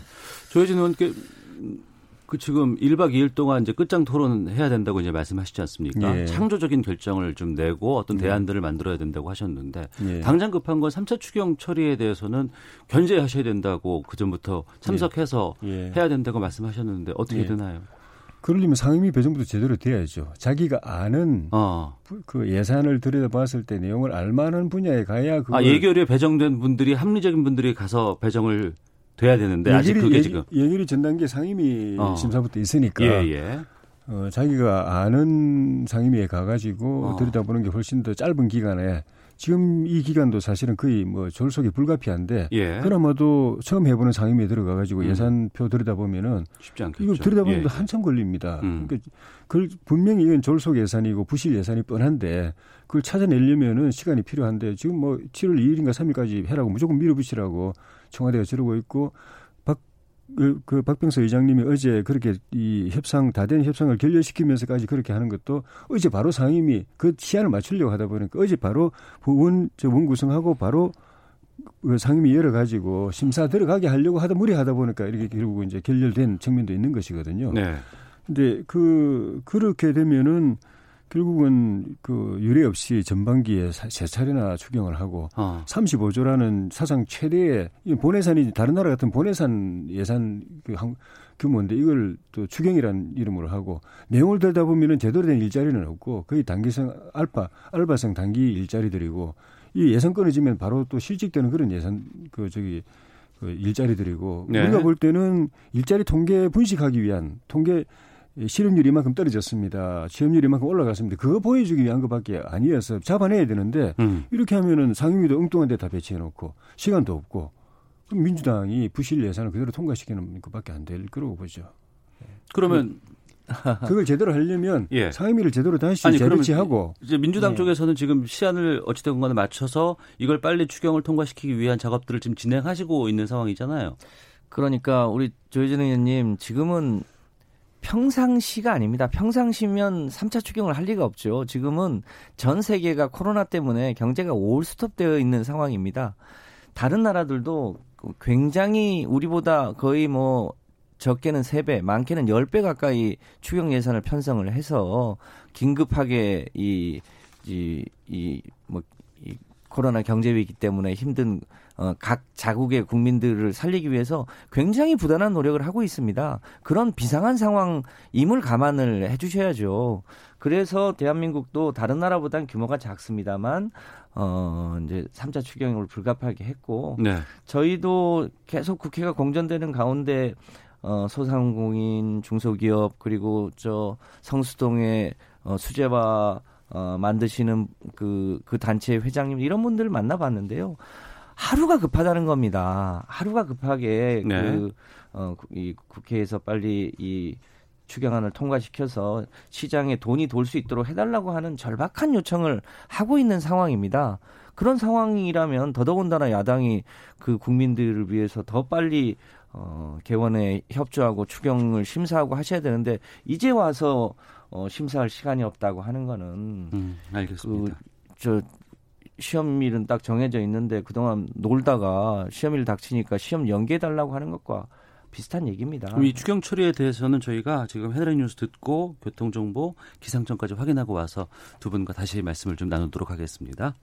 조혜진 의원께 음, 그 지금 1박 2일 동안 이제 끝장 토론 해야 된다고 이제 말씀하시지 않습니까? 예. 창조적인 결정을 좀 내고 어떤 네. 대안들을 만들어야 된다고 하셨는데 예. 당장 급한 건 3차 추경 처리에 대해서는 견제하셔야 된다고 그 전부터 참석해서 예. 해야 된다고 말씀하셨는데 어떻게 예. 되나요? 그러려면 상임위 배정부터 제대로 돼야죠. 자기가 아는 어. 부- 그 예산을 들여다봤을 때 내용을 알만한 분야에 가야 그걸 아, 예결위에 배정된 분들이 합리적인 분들이 가서 배정을 돼야 되는데 아직 그게 예- 지금 예결위 전단계 상임위 어. 심사부터 있으니까 예, 예. 어, 자기가 아는 상임위에 가가지고 어. 들여다보는 게 훨씬 더 짧은 기간에 지금 이 기간도 사실은 거의 뭐 졸속이 불가피한데 예. 그나마도 처음 해보는 상임위에 들어가 가지고 음. 예산표 들여다보면은 쉽지 않겠죠. 이걸 들여다보는데 예. 한참 걸립니다. 음. 그러니까 그 분명히 이건 졸속 예산이고 부실 예산이 뻔한데 그걸 찾아내려면은 시간이 필요한데 지금 뭐 7월 2일인가 3일까지 해라고 무조건 밀어붙이라고 청와대가 저러고 있고 박, 그, 그 박병서 의장님이 어제 그렇게 이 협상 다 된 협상을 결렬시키면서까지 그렇게 하는 것도 어제 바로 상임위 그 시한을 맞추려고 하다 보니까 어제 바로 원, 저 원 구성하고 바로 그 상임위 열어 가지고 심사 들어가게 하려고 하다 무리하다 보니까 이렇게 결국 이제 결렬된 측면도 있는 것이거든요. 네. 근데 그 그렇게 되면은 결국은 그 유례 없이 전반기에 사- 세 차례나 추경을 하고 어. 35조라는 사상 최대의 이 본예산이 다른 나라 같은 본예산 예산 그 한- 규모인데 이걸 또 추경이라는 이름으로 하고 내용을 들다 보면은 제대로 된 일자리는 없고 거의 단기성 알파 알바성 단기 일자리들이고 이 예산 끊어지면 바로 또 실직되는 그런 예산 그 저기 그 일자리들이고 네. 우리가 볼 때는 일자리 통계 분식하기 위한 통계 실업률이 이만큼 떨어졌습니다. 취업률이 이만큼 올라갔습니다. 그거 보여주기 위한 것밖에 아니어서 잡아내야 되는데 음. 이렇게 하면은 상임위도 엉뚱한 데 다 배치해 놓고 시간도 없고 그럼 민주당이 부실 예산을 그대로 통과시키는 것밖에 안 될 거라고 보죠. 그러면 그걸 제대로 하려면 예. 상임위를 제대로 다시 아니, 재배치하고 이제 민주당 네. 쪽에서는 지금 시한을 어찌됐건 간에 맞춰서 이걸 빨리 추경을 통과시키기 위한 작업들을 지금 진행하시고 있는 상황이잖아요. 그러니까 우리 조혜진 의원님 지금은 평상시가 아닙니다. 평상시면 3차 추경을 할 리가 없죠. 지금은 전 세계가 코로나 때문에 경제가 올 스톱되어 있는 상황입니다. 다른 나라들도 굉장히 우리보다 거의 뭐 적게는 3배, 많게는 10배 가까이 추경 예산을 편성을 해서 긴급하게 이, 이, 이, 뭐, 이 코로나 경제 위기 때문에 힘든 어, 각 자국의 국민들을 살리기 위해서 굉장히 부단한 노력을 하고 있습니다. 그런 비상한 상황임을 감안을 해 주셔야죠. 그래서 대한민국도 다른 나라보다는 규모가 작습니다만 어 이제 3차 추경을 불가피하게 했고 네. 저희도 계속 국회가 공전되는 가운데 어 소상공인 중소기업 그리고 저 성수동의 어 수제화 어 만드시는 그 그 단체 회장님 이런 분들 만나봤는데요. 하루가 급하다는 겁니다. 하루가 급하게 네. 그, 어, 이 국회에서 빨리 이 추경안을 통과시켜서 시장에 돈이 돌 수 있도록 해달라고 하는 절박한 요청을 하고 있는 상황입니다. 그런 상황이라면 더더군다나 야당이 그 국민들을 위해서 더 빨리 어, 개원에 협조하고 추경을 심사하고 하셔야 되는데 이제 와서 어, 심사할 시간이 없다고 하는 거는 음, 알겠습니다. 저 시험일은 딱 정해져 있는데 그동안 놀다가 시험일 닥치니까 시험 연기해 달라고 하는 것과 비슷한 얘기입니다. 그럼 이 추경 처리에 대해서는 저희가 지금 헤드라인 뉴스 듣고 교통 정보, 기상청까지 확인하고 와서 두 분과 다시 말씀을 좀 나누도록 하겠습니다.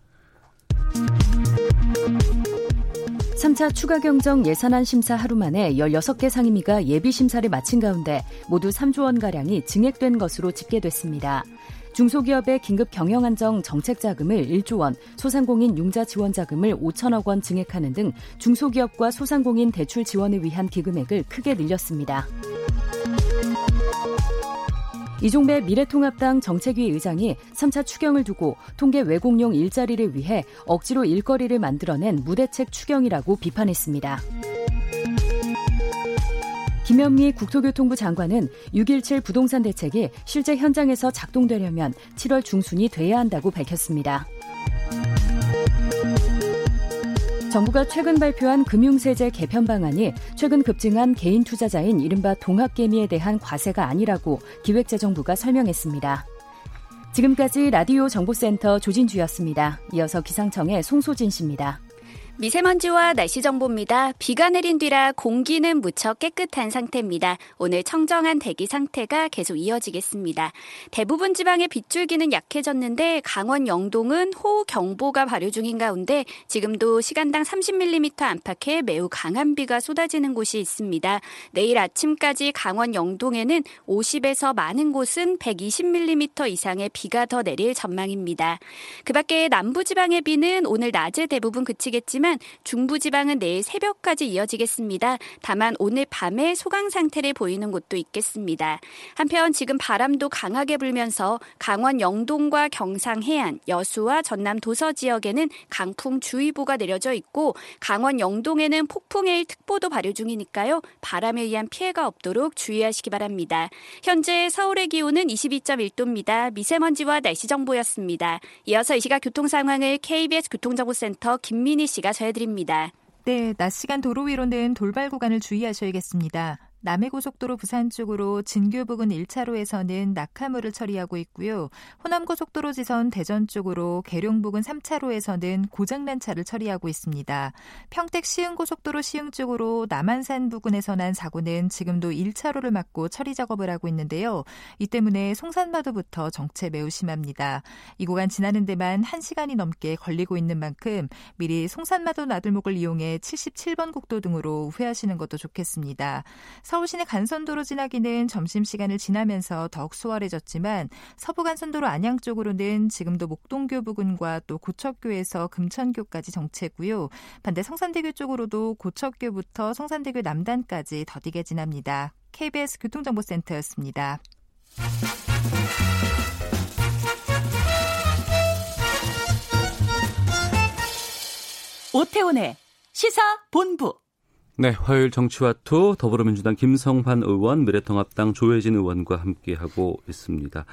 3차 추가 경정 예산안 심사 하루 만에 16개 상임위가 예비 심사를 마친 가운데 모두 3조 원 가량이 증액된 것으로 집계됐습니다. 중소기업의 긴급 경영 안정 정책 자금을 1조 원, 소상공인 융자 지원 자금을 5천억 원 증액하는 등 중소기업과 소상공인 대출 지원을 위한 기금액을 크게 늘렸습니다. 이종배 미래통합당 정책위 의장이 3차 추경을 두고 통계 왜곡용 일자리를 위해 억지로 일거리를 만들어낸 무대책 추경이라고 비판했습니다. 김현미 국토교통부 장관은 6.17 부동산 대책이 실제 현장에서 작동되려면 7월 중순이 돼야 한다고 밝혔습니다. 정부가 최근 발표한 금융세제 개편 방안이 최근 급증한 개인 투자자인 이른바 동학개미에 대한 과세가 아니라고 기획재정부가 설명했습니다. 지금까지 라디오 정보센터 조진주였습니다. 이어서 기상청의 송소진 씨입니다. 미세먼지와 날씨 정보입니다. 비가 내린 뒤라 공기는 무척 깨끗한 상태입니다. 오늘 청정한 대기 상태가 계속 이어지겠습니다. 대부분 지방의 빗줄기는 약해졌는데 강원 영동은 호우 경보가 발효 중인 가운데 지금도 시간당 30mm 안팎의 매우 강한 비가 쏟아지는 곳이 있습니다. 내일 아침까지 강원 영동에는 50에서 많은 곳은 120mm 이상의 비가 더 내릴 전망입니다. 그 밖에 남부 지방의 비는 오늘 낮에 대부분 그치겠지만 중부지방은 내일 새벽까지 이어지겠습니다. 다만 오늘 밤에 소강 상태를 보이는 곳도 있겠습니다. 한편 지금 바람도 강하게 불면서 강원 영동과 경상 해안, 여수와 전남 도서 지역에는 강풍 주의보가 내려져 있고 강원 영동에는 폭풍해일 특보도 발효 중이니까요. 바람에 의한 피해가 없도록 주의하시기 바랍니다. 현재 서울의 기온은 22.1도입니다. 미세먼지와 날씨 정보였습니다. 이어서 이 시각 교통 상황을 KBS 교통정보센터 김민희 씨가 전해드립니다. 네, 낮 시간 도로 위로는 돌발 구간을 주의하셔야겠습니다. 남해고속도로 부산 쪽으로 진교 부근 1차로에서는 낙하물을 처리하고 있고요. 호남고속도로 지선 대전 쪽으로 계룡 부근 3차로에서는 고장난 차를 처리하고 있습니다. 평택 시흥고속도로 시흥 쪽으로 남한산 부근에서 난 사고는 지금도 1차로를 막고 처리 작업을 하고 있는데요. 이 때문에 송산마도부터 정체 매우 심합니다. 이 구간 지나는 데만 1시간이 넘게 걸리고 있는 만큼 미리 송산마도 나들목을 이용해 77번 국도 등으로 우회하시는 것도 좋겠습니다. 서울 시내 간선도로 지나기는 점심시간을 지나면서 더욱 수월해졌지만 서부 간선도로 안양 쪽으로는 지금도 목동교 부근과 또 고척교에서 금천교까지 정체고요. 반대 성산대교 쪽으로도 고척교부터 성산대교 남단까지 더디게 지납니다. KBS 교통정보센터였습니다. 오태훈의 시사 본부 네, 화요일 정치와 투 더불어민주당 김성환 의원, 미래통합당 조해진 의원과 함께하고 있습니다.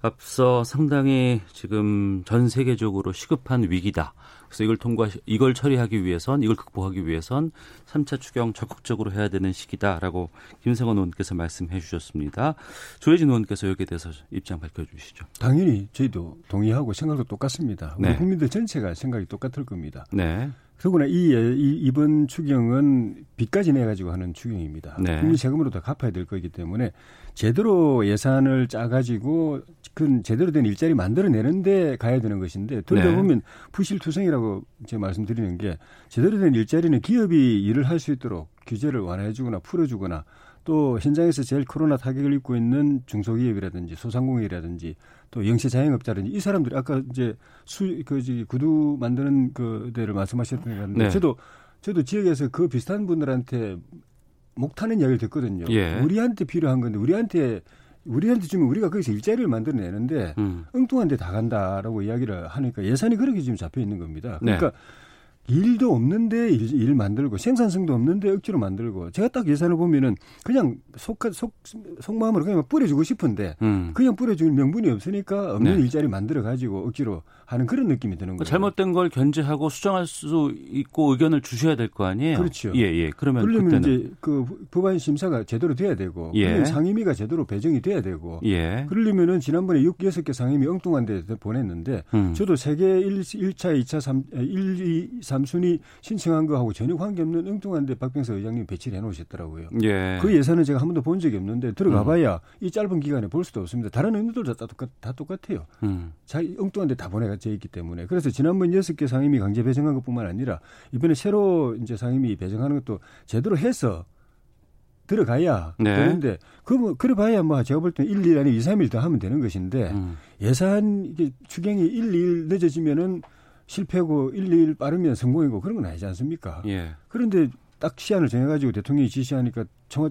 앞서 상당히 지금 전 세계적으로 시급한 위기다. 그래서 이걸 통과 이걸 처리하기 위해선 이걸 극복하기 위해선 3차 추경 적극적으로 해야 되는 시기다라고 김성원 의원께서 말씀해 주셨습니다. 조혜진 의원께서 여기에 대해서 입장 밝혀 주시죠. 당연히 저희도 동의하고 생각도 똑같습니다. 우리 네. 국민들 전체가 생각이 똑같을 겁니다. 네. 더구나 이, 이 이번 추경은 빚까지 내 가지고 하는 추경입니다. 네. 국민 세금으로 다 갚아야 될 거기 때문에 제대로 예산을 짜 가지고 그 제대로 된 일자리 만들어내는데 가야 되는 것인데 들여다보면 네. 부실투성이라고 제가 말씀드리는 게 제대로 된 일자리는 기업이 일을 할 수 있도록 규제를 완화해주거나 풀어주거나 또 현장에서 제일 코로나 타격을 입고 있는 중소기업이라든지 소상공인이라든지 또 영세 자영업자라든지 이 사람들이 아까 이제 수그 구두 만드는 그 데를 말씀하셨던 것 같은데 네. 저도 저도 지역에서 그 비슷한 분들한테 목 타는 이야기를 듣거든요. 예. 우리한테 필요한 건데 우리한테 우리한테 주면 우리가 거기서 일자리를 만들어내는데 음. 엉뚱한 데 다 간다라고 이야기를 하니까 예산이 그렇게 지금 잡혀 있는 겁니다. 네. 그러니까 일도 없는데 일, 일 만들고 생산성도 없는데 억지로 만들고 제가 딱 예산을 보면은 그냥 속, 속, 속마음으로 그냥 뿌려주고 싶은데 음. 그냥 뿌려줄 명분이 없으니까 없는 네. 일자리 만들어 가지고 억지로 하는 그런 느낌이 드는 그 거예요. 잘못된 걸 견제하고 수정할 수 있고 의견을 주셔야 될 거 아니에요. 그렇죠. 예, 예. 그러면 그러려면 그때는 이제 그 법안 심사가 제대로 돼야 되고 예. 그러면 상임위가 제대로 배정이 돼야 되고 예. 그러려면은 지난번에 6, 6개 상임위 엉뚱한 데 보냈는데 음. 저도 세계 1, 1차, 2차, 3, 1, 2, 3순위 신청한 거하고 전혀 관계없는 엉뚱한 데 박병서 의장님 배치를 해 놓으셨더라고요. 예. 그 예산은 제가 한 번도 본 적이 없는데 들어가 음. 봐야 이 짧은 기간에 볼 수도 없습니다. 다른 의원들도 다, 똑같, 다 똑같아요. 음. 자, 엉뚱한 데 다 보내 져 있기 때문에. 그래서 지난번 여섯 개 상임위 강제 배정한 것 뿐만 아니라 이번에 새로 이제 상임위 배정하는 것도 제대로 해서 들어가야 네. 되는데 그뭐 그래 봐야 뭐 제가 볼 때는 1, 2일 아니면 2, 3일 더 하면 되는 것인데 음. 예산 이게 추경이 1, 2일 늦어지면은 실패고 1, 2일 빠르면 성공이고 그런 건 아니지 않습니까? 예. 그런데 딱 시한을 정해가지고 대통령이 지시하니까 청와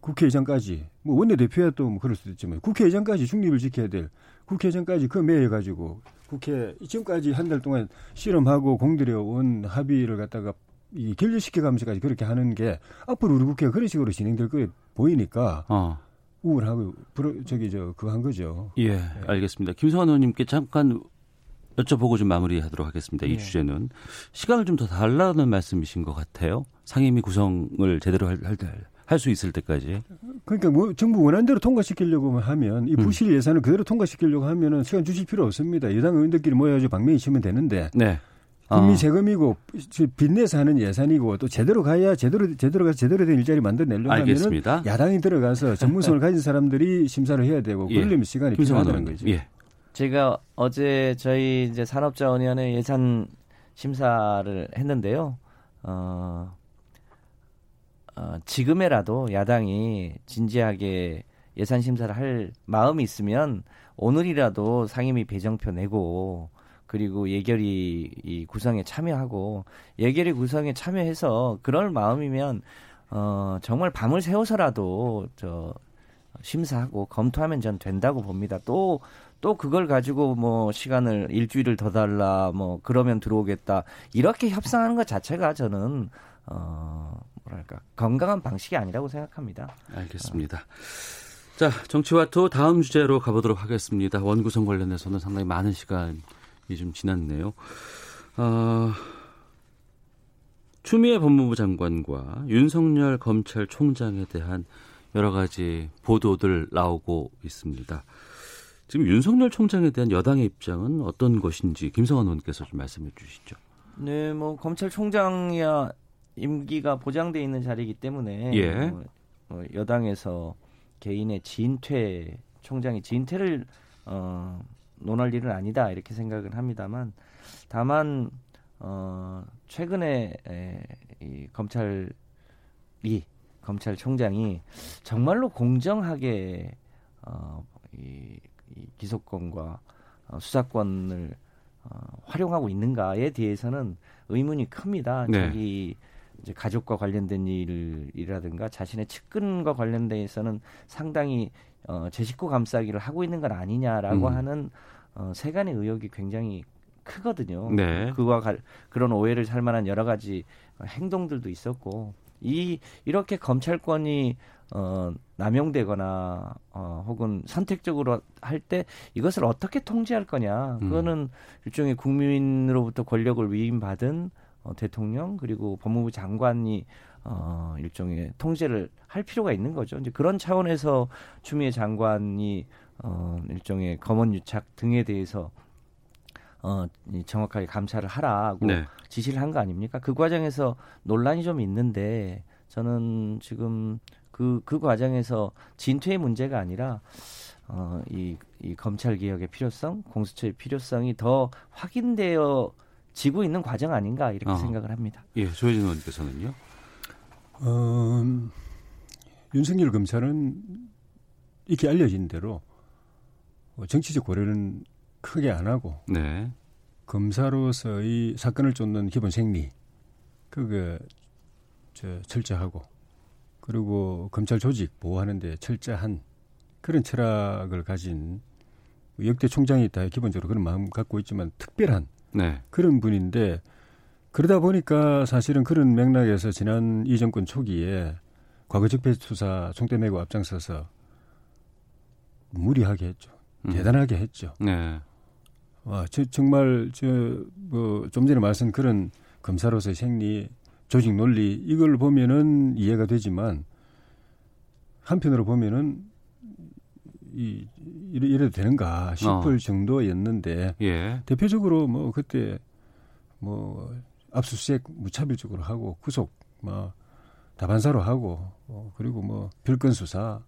국회의장까지 뭐 원내대표야 또 뭐 그럴 수도 있지만 국회의장까지 중립을 지켜야 될 국회의장까지 그 매여 가지고 국회 지금까지 한 달 동안 실험하고 공들여온 합의를 갖다가 이 결렬시켜가면서까지 그렇게 하는 게 앞으로 우리 국회가 그런 식으로 진행될 거에 보이니까 어. 우울하고 불어, 저기 저 그거 한 거죠. 예, 알겠습니다. 김성환 의원님께 잠깐 여쭤보고 좀 마무리하도록 하겠습니다. 이 예. 주제는 시간을 좀 더 달라는 말씀이신 것 같아요. 상임위 구성을 제대로 할 수 있을 때까지. 그러니까 뭐 정부 원안대로 통과시키려고 하면 이 부실 예산을 그대로 통과시키려고 하면은 시간 주실 필요 없습니다. 여당 의원들끼리 모여가지고 방명이 치면 되는데 네. 국민 어. 세금이고 빚내서 하는 예산이고 또 제대로 가야 제대로 제대로 가서 제대로 된 일자리 만들어내려고 하면은 알겠습니다. 야당이 들어가서 전문성을 가진 사람들이 심사를 해야 되고 예. 그러려면 시간이 김성환 필요하다는. 거죠. 예. 제가 어제 저희 이제 산업자원위원회 예산 심사를 했는데요. 어, 어, 지금에라도 야당이 진지하게 예산 심사를 할 마음이 있으면 오늘이라도 상임위 배정표 내고 그리고 예결위 이 구성에 참여하고 예결위 구성에 참여해서 그럴 마음이면 어, 정말 밤을 새워서라도 저 심사하고 검토하면 전 된다고 봅니다. 또, 또 그걸 가지고 뭐 시간을 일주일을 더 달라, 뭐 그러면 들어오겠다. 이렇게 협상하는 것 자체가 저는, 어, 뭐랄까, 건강한 방식이 아니라고 생각합니다. 알겠습니다. 자, 정치와투 다음 주제로 가보도록 하겠습니다. 원구성 관련해서는 상당히 많은 시간이 좀 지났네요. 어, 추미애 법무부 장관과 윤석열 검찰총장에 대한 여러 가지 보도들 나오고 있습니다. 지금 윤석열 총장에 대한 여당의 입장은 어떤 것인지 김성환 의원께서 좀 말씀해 주시죠. 네, 뭐 검찰총장이야 임기가 보장돼 있는 자리이기 때문에 예. 뭐, 어, 여당에서 개인의 진퇴 총장의 진퇴를 어, 논할 일은 아니다 이렇게 생각을 합니다만 다만 어, 최근에 에, 이 검찰이 검찰총장이 정말로 공정하게 어, 이, 이 기소권과 어, 수사권을 어, 활용하고 있는가에 대해서는 의문이 큽니다. 네. 자기 이제 가족과 관련된 일이라든가 자신의 측근과 관련돼서는 상당히 어, 제 식구 감싸기를 하고 있는 건 아니냐라고 음. 하는 어, 세간의 의혹이 굉장히 크거든요. 네. 그와 가, 그런 오해를 살 만한 여러 가지 행동들도 있었고 이 이렇게 검찰권이 어, 남용되거나 어, 혹은 선택적으로 할 때 이것을 어떻게 통제할 거냐. 음. 그거는 일종의 국민으로부터 권력을 위임받은 어, 대통령 그리고 법무부 장관이 어, 일종의 통제를 할 필요가 있는 거죠. 이제 그런 차원에서 추미애 장관이 어, 일종의 검언 유착 등에 대해서 어, 이 정확하게 감찰을 하라고 네. 지시를 한 거 아닙니까? 그 과정에서 논란이 좀 있는데 저는 지금 그, 그 과정에서 진퇴의 문제가 아니라 어, 이, 이 검찰 개혁의 필요성, 공수처의 필요성이 더 확인되어 지고 있는 과정 아닌가 이렇게 어. 생각을 합니다. 예, 조혜진 의원께서는요. 어, 윤석열 검찰은 이렇게 알려진 대로 어, 정치적 고려는 크게 안 하고 네. 검사로서의 사건을 쫓는 기본 생리 그거 저 철저하고 그리고 검찰 조직 보호하는데 철저한 그런 철학을 가진 역대 총장이 다 기본적으로 그런 마음 갖고 있지만 특별한 네. 그런 분인데 그러다 보니까 사실은 그런 맥락에서 지난 이 정권 초기에 과거 적폐 수사 총대 메고 앞장서서 무리하게 했죠. 음. 대단하게 했죠. 네. 와, 저, 정말 저뭐 좀 전에 말씀 그런 검사로서의 생리, 조직 논리 이걸 보면은 이해가 되지만 한편으로 보면은 이 이래, 이래도 되는가 싶을 어. 정도였는데 예. 대표적으로 뭐 그때 뭐 압수수색 무차별적으로 하고 구속 뭐 다반사로 하고 어, 그리고 뭐 별건 수사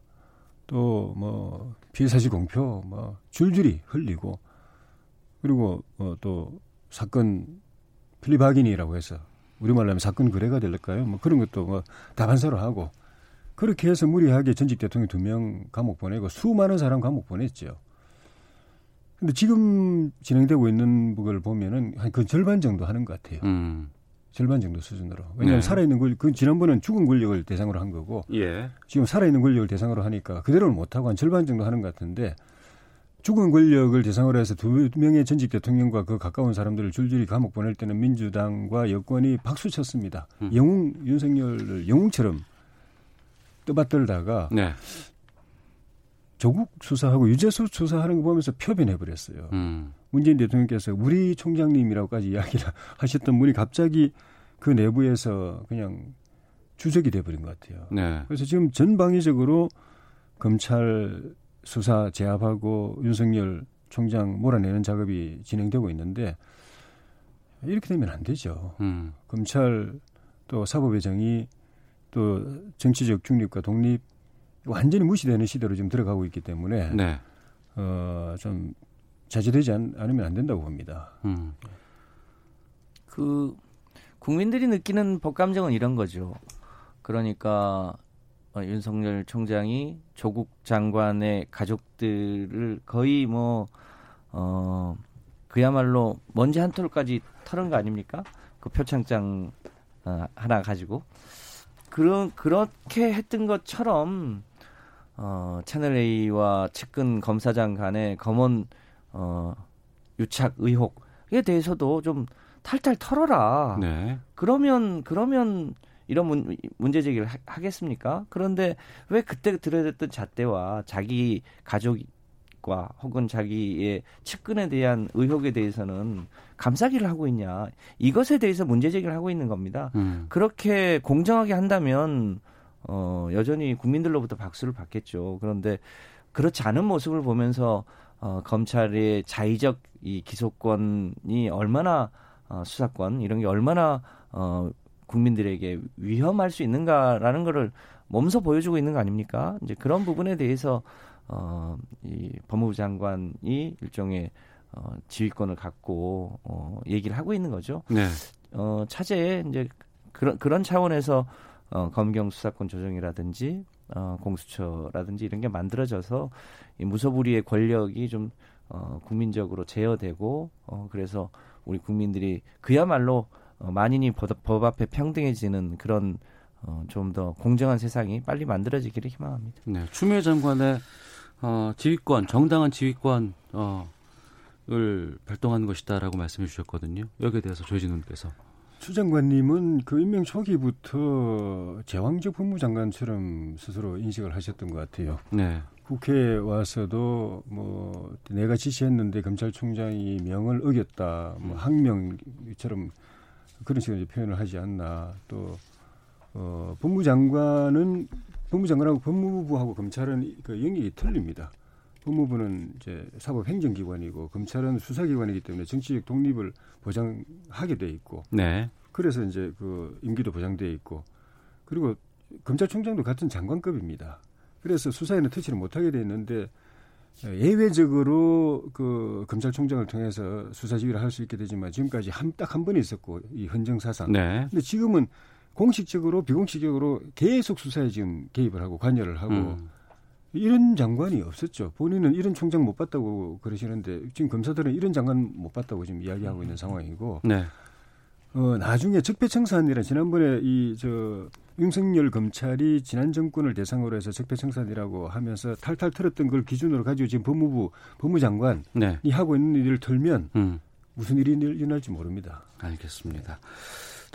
또 뭐 피해 사실 공표 뭐 줄줄이 흘리고 그리고 어, 또 사건 플리바긴이라고 해서 우리말로 하면 사건 거래가 될까요? 뭐 그런 것도 뭐 다반사로 하고 그렇게 해서 무리하게 전직 대통령 두 명 감옥 보내고 수많은 사람 감옥 보냈죠. 근데 지금 진행되고 있는 걸 보면은 한 그 절반 정도 하는 것 같아요. 음. 절반 정도 수준으로. 왜냐하면 네. 살아있는 권력, 그 지난번은 죽은 권력을 대상으로 한 거고 예. 지금 살아있는 권력을 대상으로 하니까 그대로는 못하고 한 절반 정도 하는 것 같은데 죽은 권력을 대상으로 해서 두 명의 전직 대통령과 그 가까운 사람들을 줄줄이 감옥 보낼 때는 민주당과 여권이 박수 쳤습니다. 음. 영웅 윤석열을 영웅처럼 떠받들다가 네. 조국 수사하고 유재수 수사하는 거 보면서 표변해 버렸어요. 음. 문재인 대통령께서 우리 총장님이라고까지 이야기를 하셨던 분이 갑자기 그 내부에서 그냥 주적이 돼버린 것 같아요. 네. 그래서 지금 전방위적으로 검찰 수사 제압하고 윤석열 총장 몰아내는 작업이 진행되고 있는데 이렇게 되면 안 되죠. 음. 검찰 또 사법의 정의 또 정치적 중립과 독립 완전히 무시되는 시대로 지금 들어가고 있기 때문에 네. 어, 좀 자제되지 않, 않으면 안 된다고 봅니다. 음. 그 국민들이 느끼는 법감정은 이런 거죠. 그러니까 어, 윤석열 총장이 조국 장관의 가족들을 거의 뭐 어, 그야말로 먼지 한 톨까지 털은 거 아닙니까? 그 표창장 어, 하나 가지고 그런 그렇게 했던 것처럼 어, 채널 A와 측근 검사장 간의 검언 어, 유착 의혹에 대해서도 좀 탈탈 털어라. 네. 그러면 그러면 이런 문, 문제 제기를 하, 하겠습니까? 그런데 왜 그때 들어댔던 잣대와 자기 가족과 혹은 자기의 측근에 대한 의혹에 대해서는 감싸기를 하고 있냐? 이것에 대해서 문제 제기를 하고 있는 겁니다. 음. 그렇게 공정하게 한다면 어, 여전히 국민들로부터 박수를 받겠죠. 그런데 그렇지 않은 모습을 보면서 어, 검찰의 자의적 이 기소권이 얼마나 어, 수사권 이런 게 얼마나 어, 국민들에게 위험할 수 있는가라는 거를 몸소 보여주고 있는 거 아닙니까? 이제 그런 부분에 대해서 어, 이 법무부 장관이 일종의 어, 지휘권을 갖고 어, 얘기를 하고 있는 거죠. 네. 어, 차제에 이제 그런 그런 차원에서 어, 검경 수사권 조정이라든지 어, 공수처라든지 이런 게 만들어져서 이 무소불위의 권력이 좀 어, 국민적으로 제어되고 어, 그래서 우리 국민들이 그야말로 어, 만인이 법, 법 앞에 평등해지는 그런 어, 좀 더 공정한 세상이 빨리 만들어지기를 희망합니다. 네. 추미애 장관의 어, 지휘권, 정당한 지휘권 어, 을 발동한 것이다라고 말씀해 주셨거든요. 여기에 대해서 조진 의원께서 추 장관님은 그 임명 초기부터 제왕적 법무장관처럼 스스로 인식을 하셨던 것 같아요. 네. 국회에 와서도 뭐 내가 지시했는데 검찰총장이 명을 어겼다, 뭐 항명처럼 그런 식으로 표현을 하지 않나. 또 어, 법무장관은 법무장관하고 법무부하고 검찰은 그 영역이 틀립니다. 법무부는 이제 사법 행정기관이고 검찰은 수사기관이기 때문에 정치적 독립을 보장하게 돼 있고 네. 그래서 이제 그 임기도 보장돼 있고 그리고 검찰총장도 같은 장관급입니다. 그래서 수사에는 터치를 못하게 돼 있는데 예외적으로 그 검찰총장을 통해서 수사 지휘를 할 수 있게 되지만 지금까지 한 딱 한 번 있었고 이 헌정 사상. 네. 근데 지금은 공식적으로 비공식적으로 계속 수사에 지금 개입을 하고 관여를 하고 음. 이런 장관이 없었죠. 본인은 이런 총장 못 봤다고 그러시는데 지금 검사들은 이런 장관 못 봤다고 지금 이야기하고 있는 상황이고 네. 어, 나중에 적폐청산이라 지난번에 이 저 윤석열 검찰이 지난 정권을 대상으로 해서 적폐청산이라고 하면서 탈탈 털었던 걸 기준으로 가지고 지금 법무부 법무장관이 네. 하고 있는 일을 털면 음. 무슨 일이 일어날지 모릅니다. 알겠습니다.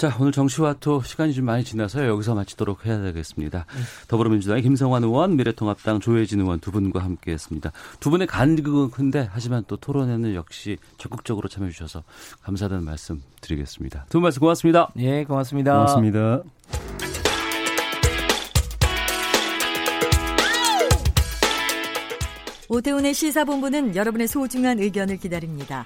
자, 오늘 정치와토 시간이 좀 많이 지나서 여기서 마치도록 해야 되겠습니다. 더불어민주당의 김성환 의원, 미래통합당 조혜진 의원 두 분과 함께 했습니다. 두 분의 간극은 큰데 하지만 또 토론에는 역시 적극적으로 참여해 주셔서 감사하다는 말씀 드리겠습니다. 두 분 말씀 고맙습니다. 예, 고맙습니다. 고맙습니다. 오태훈의 시사본부는 여러분의 소중한 의견을 기다립니다.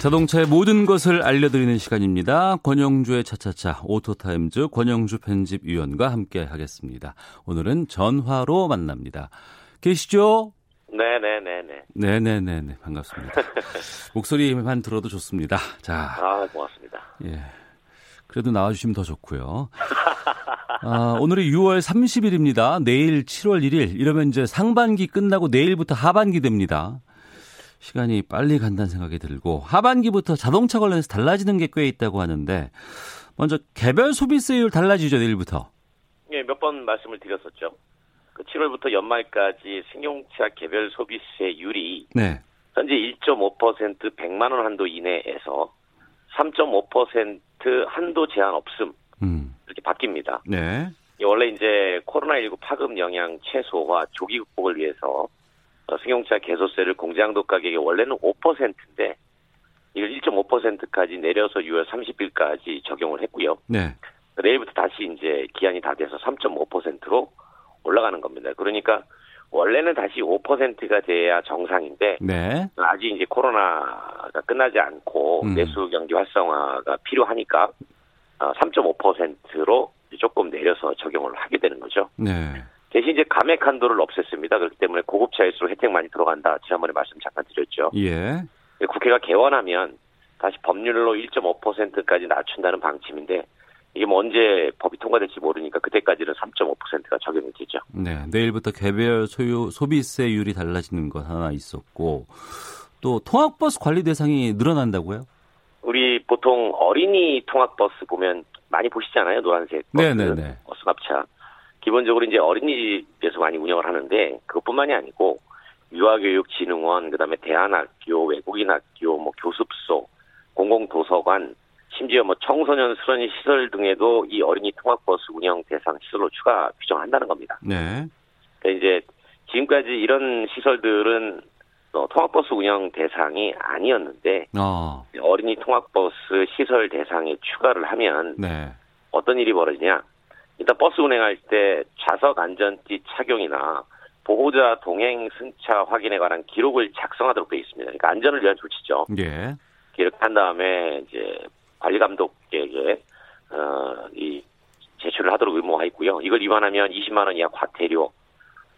자동차의 모든 것을 알려드리는 시간입니다. 권용주의 차차차 오토타임즈 권용주 편집위원과 함께 하겠습니다. 오늘은 전화로 만납니다. 계시죠? 네네네네. 네네네네. 반갑습니다. 목소리만 들어도 좋습니다. 자. 아, 고맙습니다. 예. 그래도 나와주시면 더 좋고요. 아, 오늘이 6월 30일입니다. 내일 7월 1일. 이러면 이제 상반기 끝나고 내일부터 하반기 됩니다. 시간이 빨리 간다는 생각이 들고 하반기부터 자동차 관련해서 달라지는 게 꽤 있다고 하는데 먼저 개별 소비세율 달라지죠 내일부터. 예, 몇 번 말씀을 드렸었죠. 그 7월부터 연말까지 승용차 개별 소비세율이 네. 현재 1.5% 100만 원 한도 이내에서 3.5% 한도 제한 없음 음. 이렇게 바뀝니다. 네. 원래 이제 코로나19 파급 영향 최소화 조기 극복을 위해서 어, 승용차 개소세를 공장도 가격이 원래는 5%인데 이걸 1.5%까지 내려서 6월 30일까지 적용을 했고요. 네. 내일부터 다시 이제 기한이 다 돼서 3.5%로 올라가는 겁니다. 그러니까 원래는 다시 5%가 돼야 정상인데 네. 아직 이제 코로나가 끝나지 않고 음. 내수 경기 활성화가 필요하니까 3.5%로 조금 내려서 적용을 하게 되는 거죠. 네. 대신 이제 감액 한도를 없앴습니다. 그렇기 때문에 고급차일수록 혜택 많이 들어간다. 지난번에 말씀 잠깐 드렸죠. 예. 국회가 개원하면 다시 법률로 1.5%까지 낮춘다는 방침인데 이게 뭐 언제 법이 통과될지 모르니까 그때까지는 3.5%가 적용이 되죠. 네. 내일부터 개별 소유 소비세율이 달라지는 것 하나 있었고 또 통학버스 관리 대상이 늘어난다고요? 우리 보통 어린이 통학버스 보면 많이 보시잖아요. 노란색 버스, 네네네. 버스갑차. 기본적으로 이제 어린이집에서 많이 운영을 하는데 그것뿐만이 아니고 유아교육진흥원, 그다음에 대안학교, 외국인학교, 뭐 교습소, 공공도서관, 심지어 뭐 청소년 수련 시설 등에도 이 어린이 통학버스 운영 대상 시설로 추가 규정한다는 겁니다. 네. 그러니까 이제 지금까지 이런 시설들은 어, 통학버스 운영 대상이 아니었는데 아. 어린이 통학버스 시설 대상에 추가를 하면 네. 어떤 일이 벌어지냐? 일단 버스 운행할 때 좌석 안전띠 착용이나 보호자 동행 승차 확인에 관한 기록을 작성하도록 되어 있습니다. 그러니까 안전을 위한 조치죠. 예. 이렇게 한 다음에 이제 관리 감독에게 어, 이 제출을 하도록 의무화 있고요. 이걸 위반하면 20만 원 이하 과태료.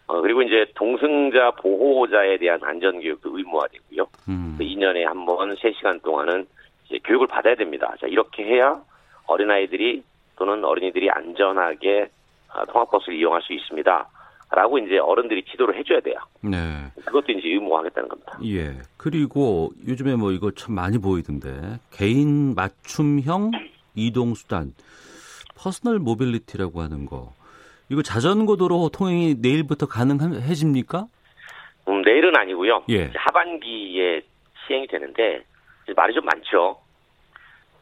어, 그리고 이제 동승자 보호자에 대한 안전 교육도 의무화되고요. 음. 2년에 한 번 3시간 동안은 이제 교육을 받아야 됩니다. 자, 이렇게 해야 어린아이들이 또는 어린이들이 안전하게 아, 통학버스를 이용할 수 있습니다. 라고 이제 어른들이 지도를 해줘야 돼요. 네. 그것도 이제 의무화하겠다는 겁니다. 예. 그리고 요즘에 뭐 이거 참 많이 보이던데 개인 맞춤형 이동 수단 personal mobility라고 하는 거. 이거 자전거 도로 통행이 내일부터 가능해집니까? 음, 내일은 아니고요. 예. 하반기에 시행이 되는데 말이 좀 많죠.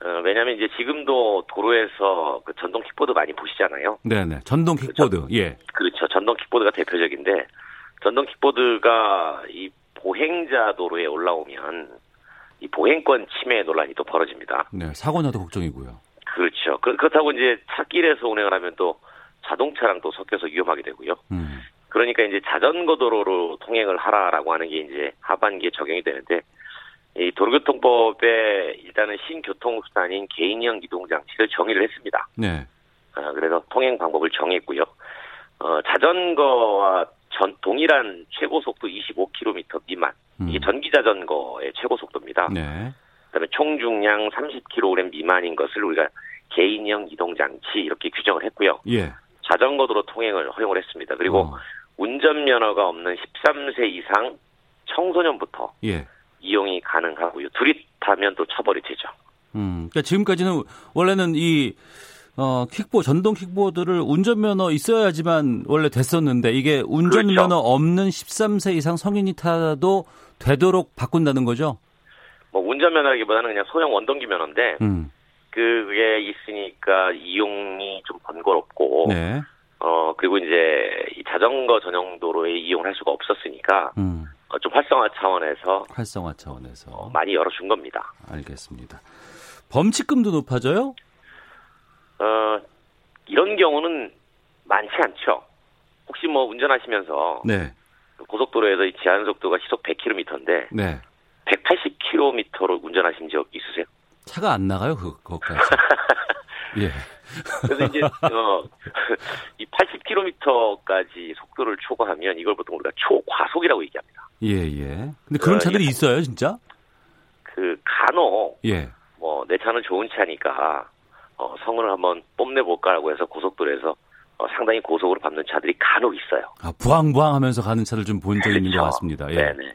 어, 왜냐하면 이제 지금도 도로에서 그 전동 킥보드 많이 보시잖아요. 네네. 전동 킥보드. 예. 그렇죠. 전동 킥보드가 대표적인데 전동 킥보드가 이 보행자 도로에 올라오면 이 보행권 침해 논란이 또 벌어집니다. 네. 사고 나도 걱정이고요. 그렇죠. 그, 그렇다고 이제 차길에서 운행을 하면 또 자동차랑 또 섞여서 위험하게 되고요. 음. 그러니까 이제 자전거 도로로 통행을 하라라고 하는 게 이제 하반기에 적용이 되는데 이 도로교통법에 일단은 신교통수단인 개인형 이동장치를 정의를 했습니다. 네. 아, 그래서 통행 방법을 정했고요. 어, 자전거와 전 동일한 최고 속도 25km 미만. 이게 전기 자전거의 최고 속도입니다. 네. 그다음에 총 중량 30kg 미만인 것을 우리가 개인형 이동 장치 이렇게 규정을 했고요. 예. 자전거 도로 통행을 허용을 했습니다. 그리고 어. 운전 면허가 없는 13세 이상 청소년부터 예. 이용이 가능하고요. 둘이 타면 또 처벌이 되죠. 음. 그러니까 지금까지는 원래는 이 어, 킥보 전동 킥보드를 운전면허 있어야지만 원래 됐었는데 이게 운전면허 그렇죠. 없는 13세 이상 성인이 타도 되도록 바꾼다는 거죠? 뭐 운전면허라기보다는 그냥 소형 원동기 면허인데 음. 그게 있으니까 이용이 좀 번거롭고 네. 어 그리고 이제 이 자전거 전용 도로에 이용할 수가 없었으니까 음. 어, 좀 활성화 차원에서 활성화 차원에서 많이 열어준 겁니다. 알겠습니다. 범칙금도 높아져요? 어 이런 경우는 많지 않죠. 혹시 뭐 운전하시면서 네. 고속도로에서 이 제한 속도가 시속 100km인데 네. 180km로 운전하신 적 있으세요? 차가 안 나가요, 그, 거기까지. 예. 그래서 이제 어, 이 80km까지 속도를 초과하면 이걸 보통 우리가 초과속이라고 얘기합니다. 예, 예. 근데 그런 어, 차들이 예. 있어요, 진짜? 그 간혹 예. 뭐 내 차는 좋은 차니까 어, 성을 한번 뽐내 볼까라고 해서 고속도로에서 어, 상당히 고속으로 밟는 차들이 간혹 있어요. 아, 부항부항 하면서 가는 차를 좀 본 적이 있는 것 그렇죠. 같습니다. 예. 네네.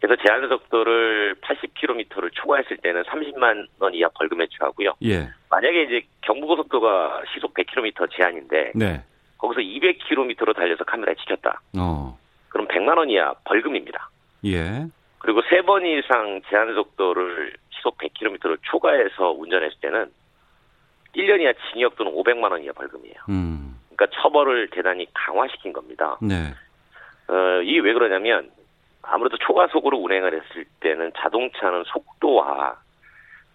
그래서 제한 속도를 80km를 초과했을 때는 30만 원 이하 벌금에 처하고요. 예. 만약에 이제 경부고속도가 시속 100km 제한인데 네. 거기서 200km로 달려서 카메라에 찍혔다. 어. 그럼 100만 원 이하 벌금입니다. 예. 그리고 세 번 이상 제한 속도를 시속 100km를 초과해서 운전했을 때는 1년 이하 징역 또는 500만 원 이하 벌금이에요. 음. 그러니까 처벌을 대단히 강화시킨 겁니다. 네. 어, 이게 왜 그러냐면 아무래도 초과속으로 운행을 했을 때는 자동차는 속도와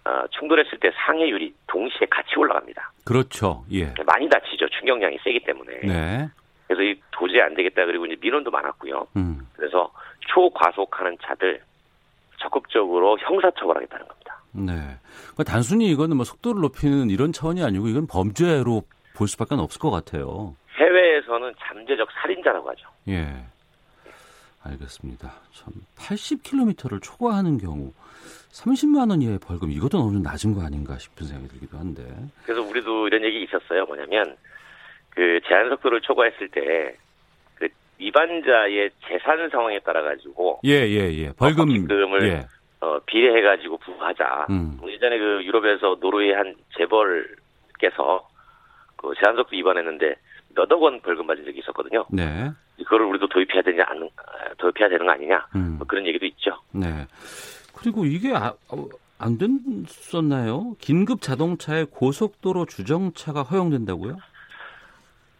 어, 충돌했을 때 상해율이 동시에 같이 올라갑니다. 그렇죠. 예. 많이 다치죠. 충격량이 세기 때문에. 네. 그래서 이 도저히 안 되겠다. 그리고 이제 민원도 많았고요. 음. 그래서 초과속하는 차들 적극적으로 형사처벌하겠다는 겁니다. 네. 그러니까 단순히 이거는 뭐 속도를 높이는 이런 차원이 아니고 이건 범죄로 볼 수밖에 없을 것 같아요. 해외에서는 잠재적 살인자라고 하죠. 예. 알겠습니다. 참 80km를 초과하는 경우 30만 원 이하의 벌금 이것도 너무 낮은 거 아닌가 싶은 생각이 들기도 한데. 그래서 우리도 이런 얘기 있었어요. 뭐냐면 그 제한 속도를 초과했을 때 그 위반자의 재산 상황에 따라 가지고 예, 예, 예. 벌금 벌금을 예. 어, 비례해 가지고 부과하자. 음. 예전에 그 유럽에서 노르웨이 한 재벌께서 그 제한 속도 위반했는데 몇억 원 벌금 받은 적이 있었거든요. 네. 그거를 우리도 도입해야 되냐 안 아, 도입해야 되는 거 아니냐 음. 뭐 그런 얘기도 있죠. 네. 그리고 이게 아, 어, 안 됐었나요? 긴급 자동차의 고속도로 주정차가 허용된다고요?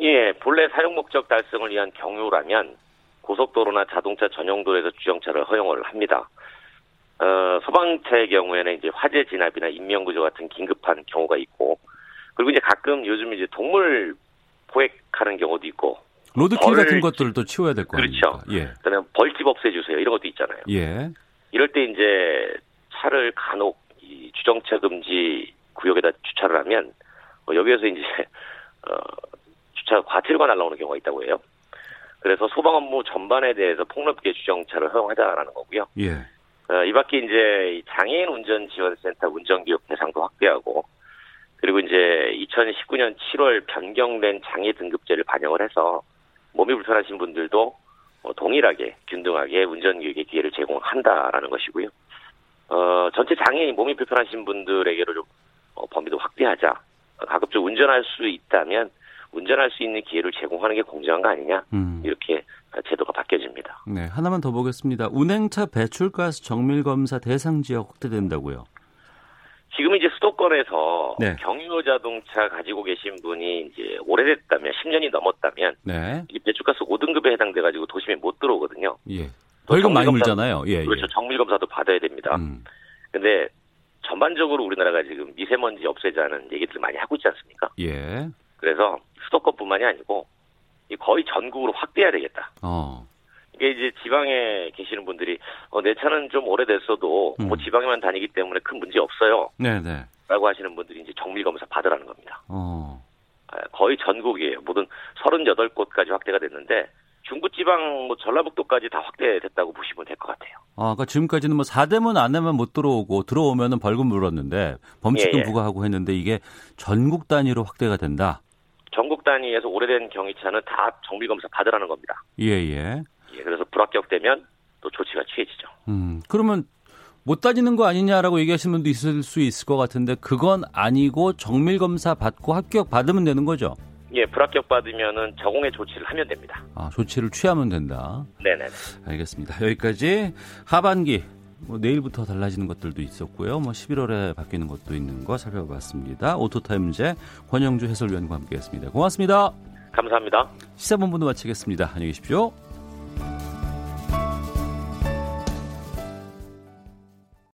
예, 본래 사용 목적 달성을 위한 경우라면 고속도로나 자동차 전용도로에서 주정차를 허용을 합니다. 어, 소방차의 경우에는 이제 화재 진압이나 인명구조 같은 긴급한 경우가 있고, 그리고 이제 가끔 요즘 이제 동물 포획하는 경우도 있고, 로드킬 벌- 같은 것들도 치워야 될거 그렇죠. 아닙니까? 예. 그다음에 벌집 없애주세요 이런 것도 있잖아요. 예. 이럴 때 이제 차를 간혹 이 주정차 금지 구역에다 주차를 하면 어, 여기에서 이제 어, 주차 과태료가 날라오는 경우가 있다고 해요. 그래서 소방 업무 전반에 대해서 폭넓게 주정차를 허용하자라는 거고요. 예. 어, 이 밖에 이제 이 장애인 운전 지원 센터 운전기업 대상도 확대하고 그리고 이제 2019년 7월 변경된 장애 등급제를 반영을 해서 몸이 불편하신 분들도 어, 동일하게 균등하게 운전 교육의 기회를 제공한다라는 것이고요. 어, 전체 장애인 몸이 불편하신 분들에게도 좀 어, 범위도 확대하자. 어, 가급적 운전할 수 있다면 운전할 수 있는 기회를 제공하는 게 공정한 거 아니냐 음. 이렇게 제도가 바뀌어집니다. 네, 하나만 더 보겠습니다. 운행차 배출가스 정밀 검사 대상 지역 확대된다고요. 지금 이제 수도권에서 네. 경유 자동차 가지고 계신 분이 이제 오래됐다면 10년이 넘었다면 네. 이 배출가스 5등급에 해당돼 가지고 도심에 못 들어오거든요. 예. 벌금 많이 물잖아요. 예, 그렇죠. 예. 정밀 검사도 받아야 됩니다. 음. 근데 전반적으로 우리나라가 지금 미세먼지 없애자는 얘기들을 많이 하고 있지 않습니까? 예. 그래서 수도권뿐만이 아니고 이 거의 전국으로 확대해야 되겠다. 어. 이게 이제 지방에 계시는 분들이 어, 내 차는 좀 오래됐어도 음. 뭐 지방에만 다니기 때문에 큰 문제 없어요. 네, 네. 라고 하시는 분들이 이제 정밀 검사 받으라는 겁니다. 어. 아, 거의 전국이에요. 모든 38곳까지 확대가 됐는데 중부지방 뭐 전라북도까지 다 확대됐다고 보시면 될 것 같아요. 아, 그러니까 지금까지는 뭐 사대문 안에만 못 들어오고 들어오면은 벌금 물었는데 범칙금 예, 예. 부과하고 했는데 이게 전국 단위로 확대가 된다. 전국 단위에서 오래된 경위차는 다 정밀 검사 받으라는 겁니다. 예, 예. 예, 그래서 불합격되면 또 조치가 취해지죠. 음. 그러면 못 따지는 거 아니냐라고 얘기하시는 분도 있을 수 있을 것 같은데 그건 아니고 정밀 검사 받고 합격 받으면 되는 거죠. 예, 불합격 받으면은 적응의 조치를 하면 됩니다. 아, 조치를 취하면 된다. 네네. 알겠습니다. 여기까지 하반기 뭐 내일부터 달라지는 것들도 있었고요. 뭐 11월에 바뀌는 것도 있는 거 살펴봤습니다. 오토타임제 권영주 해설위원과 함께했습니다. 고맙습니다. 감사합니다. 시사본부도 마치겠습니다. 안녕히 계십시오.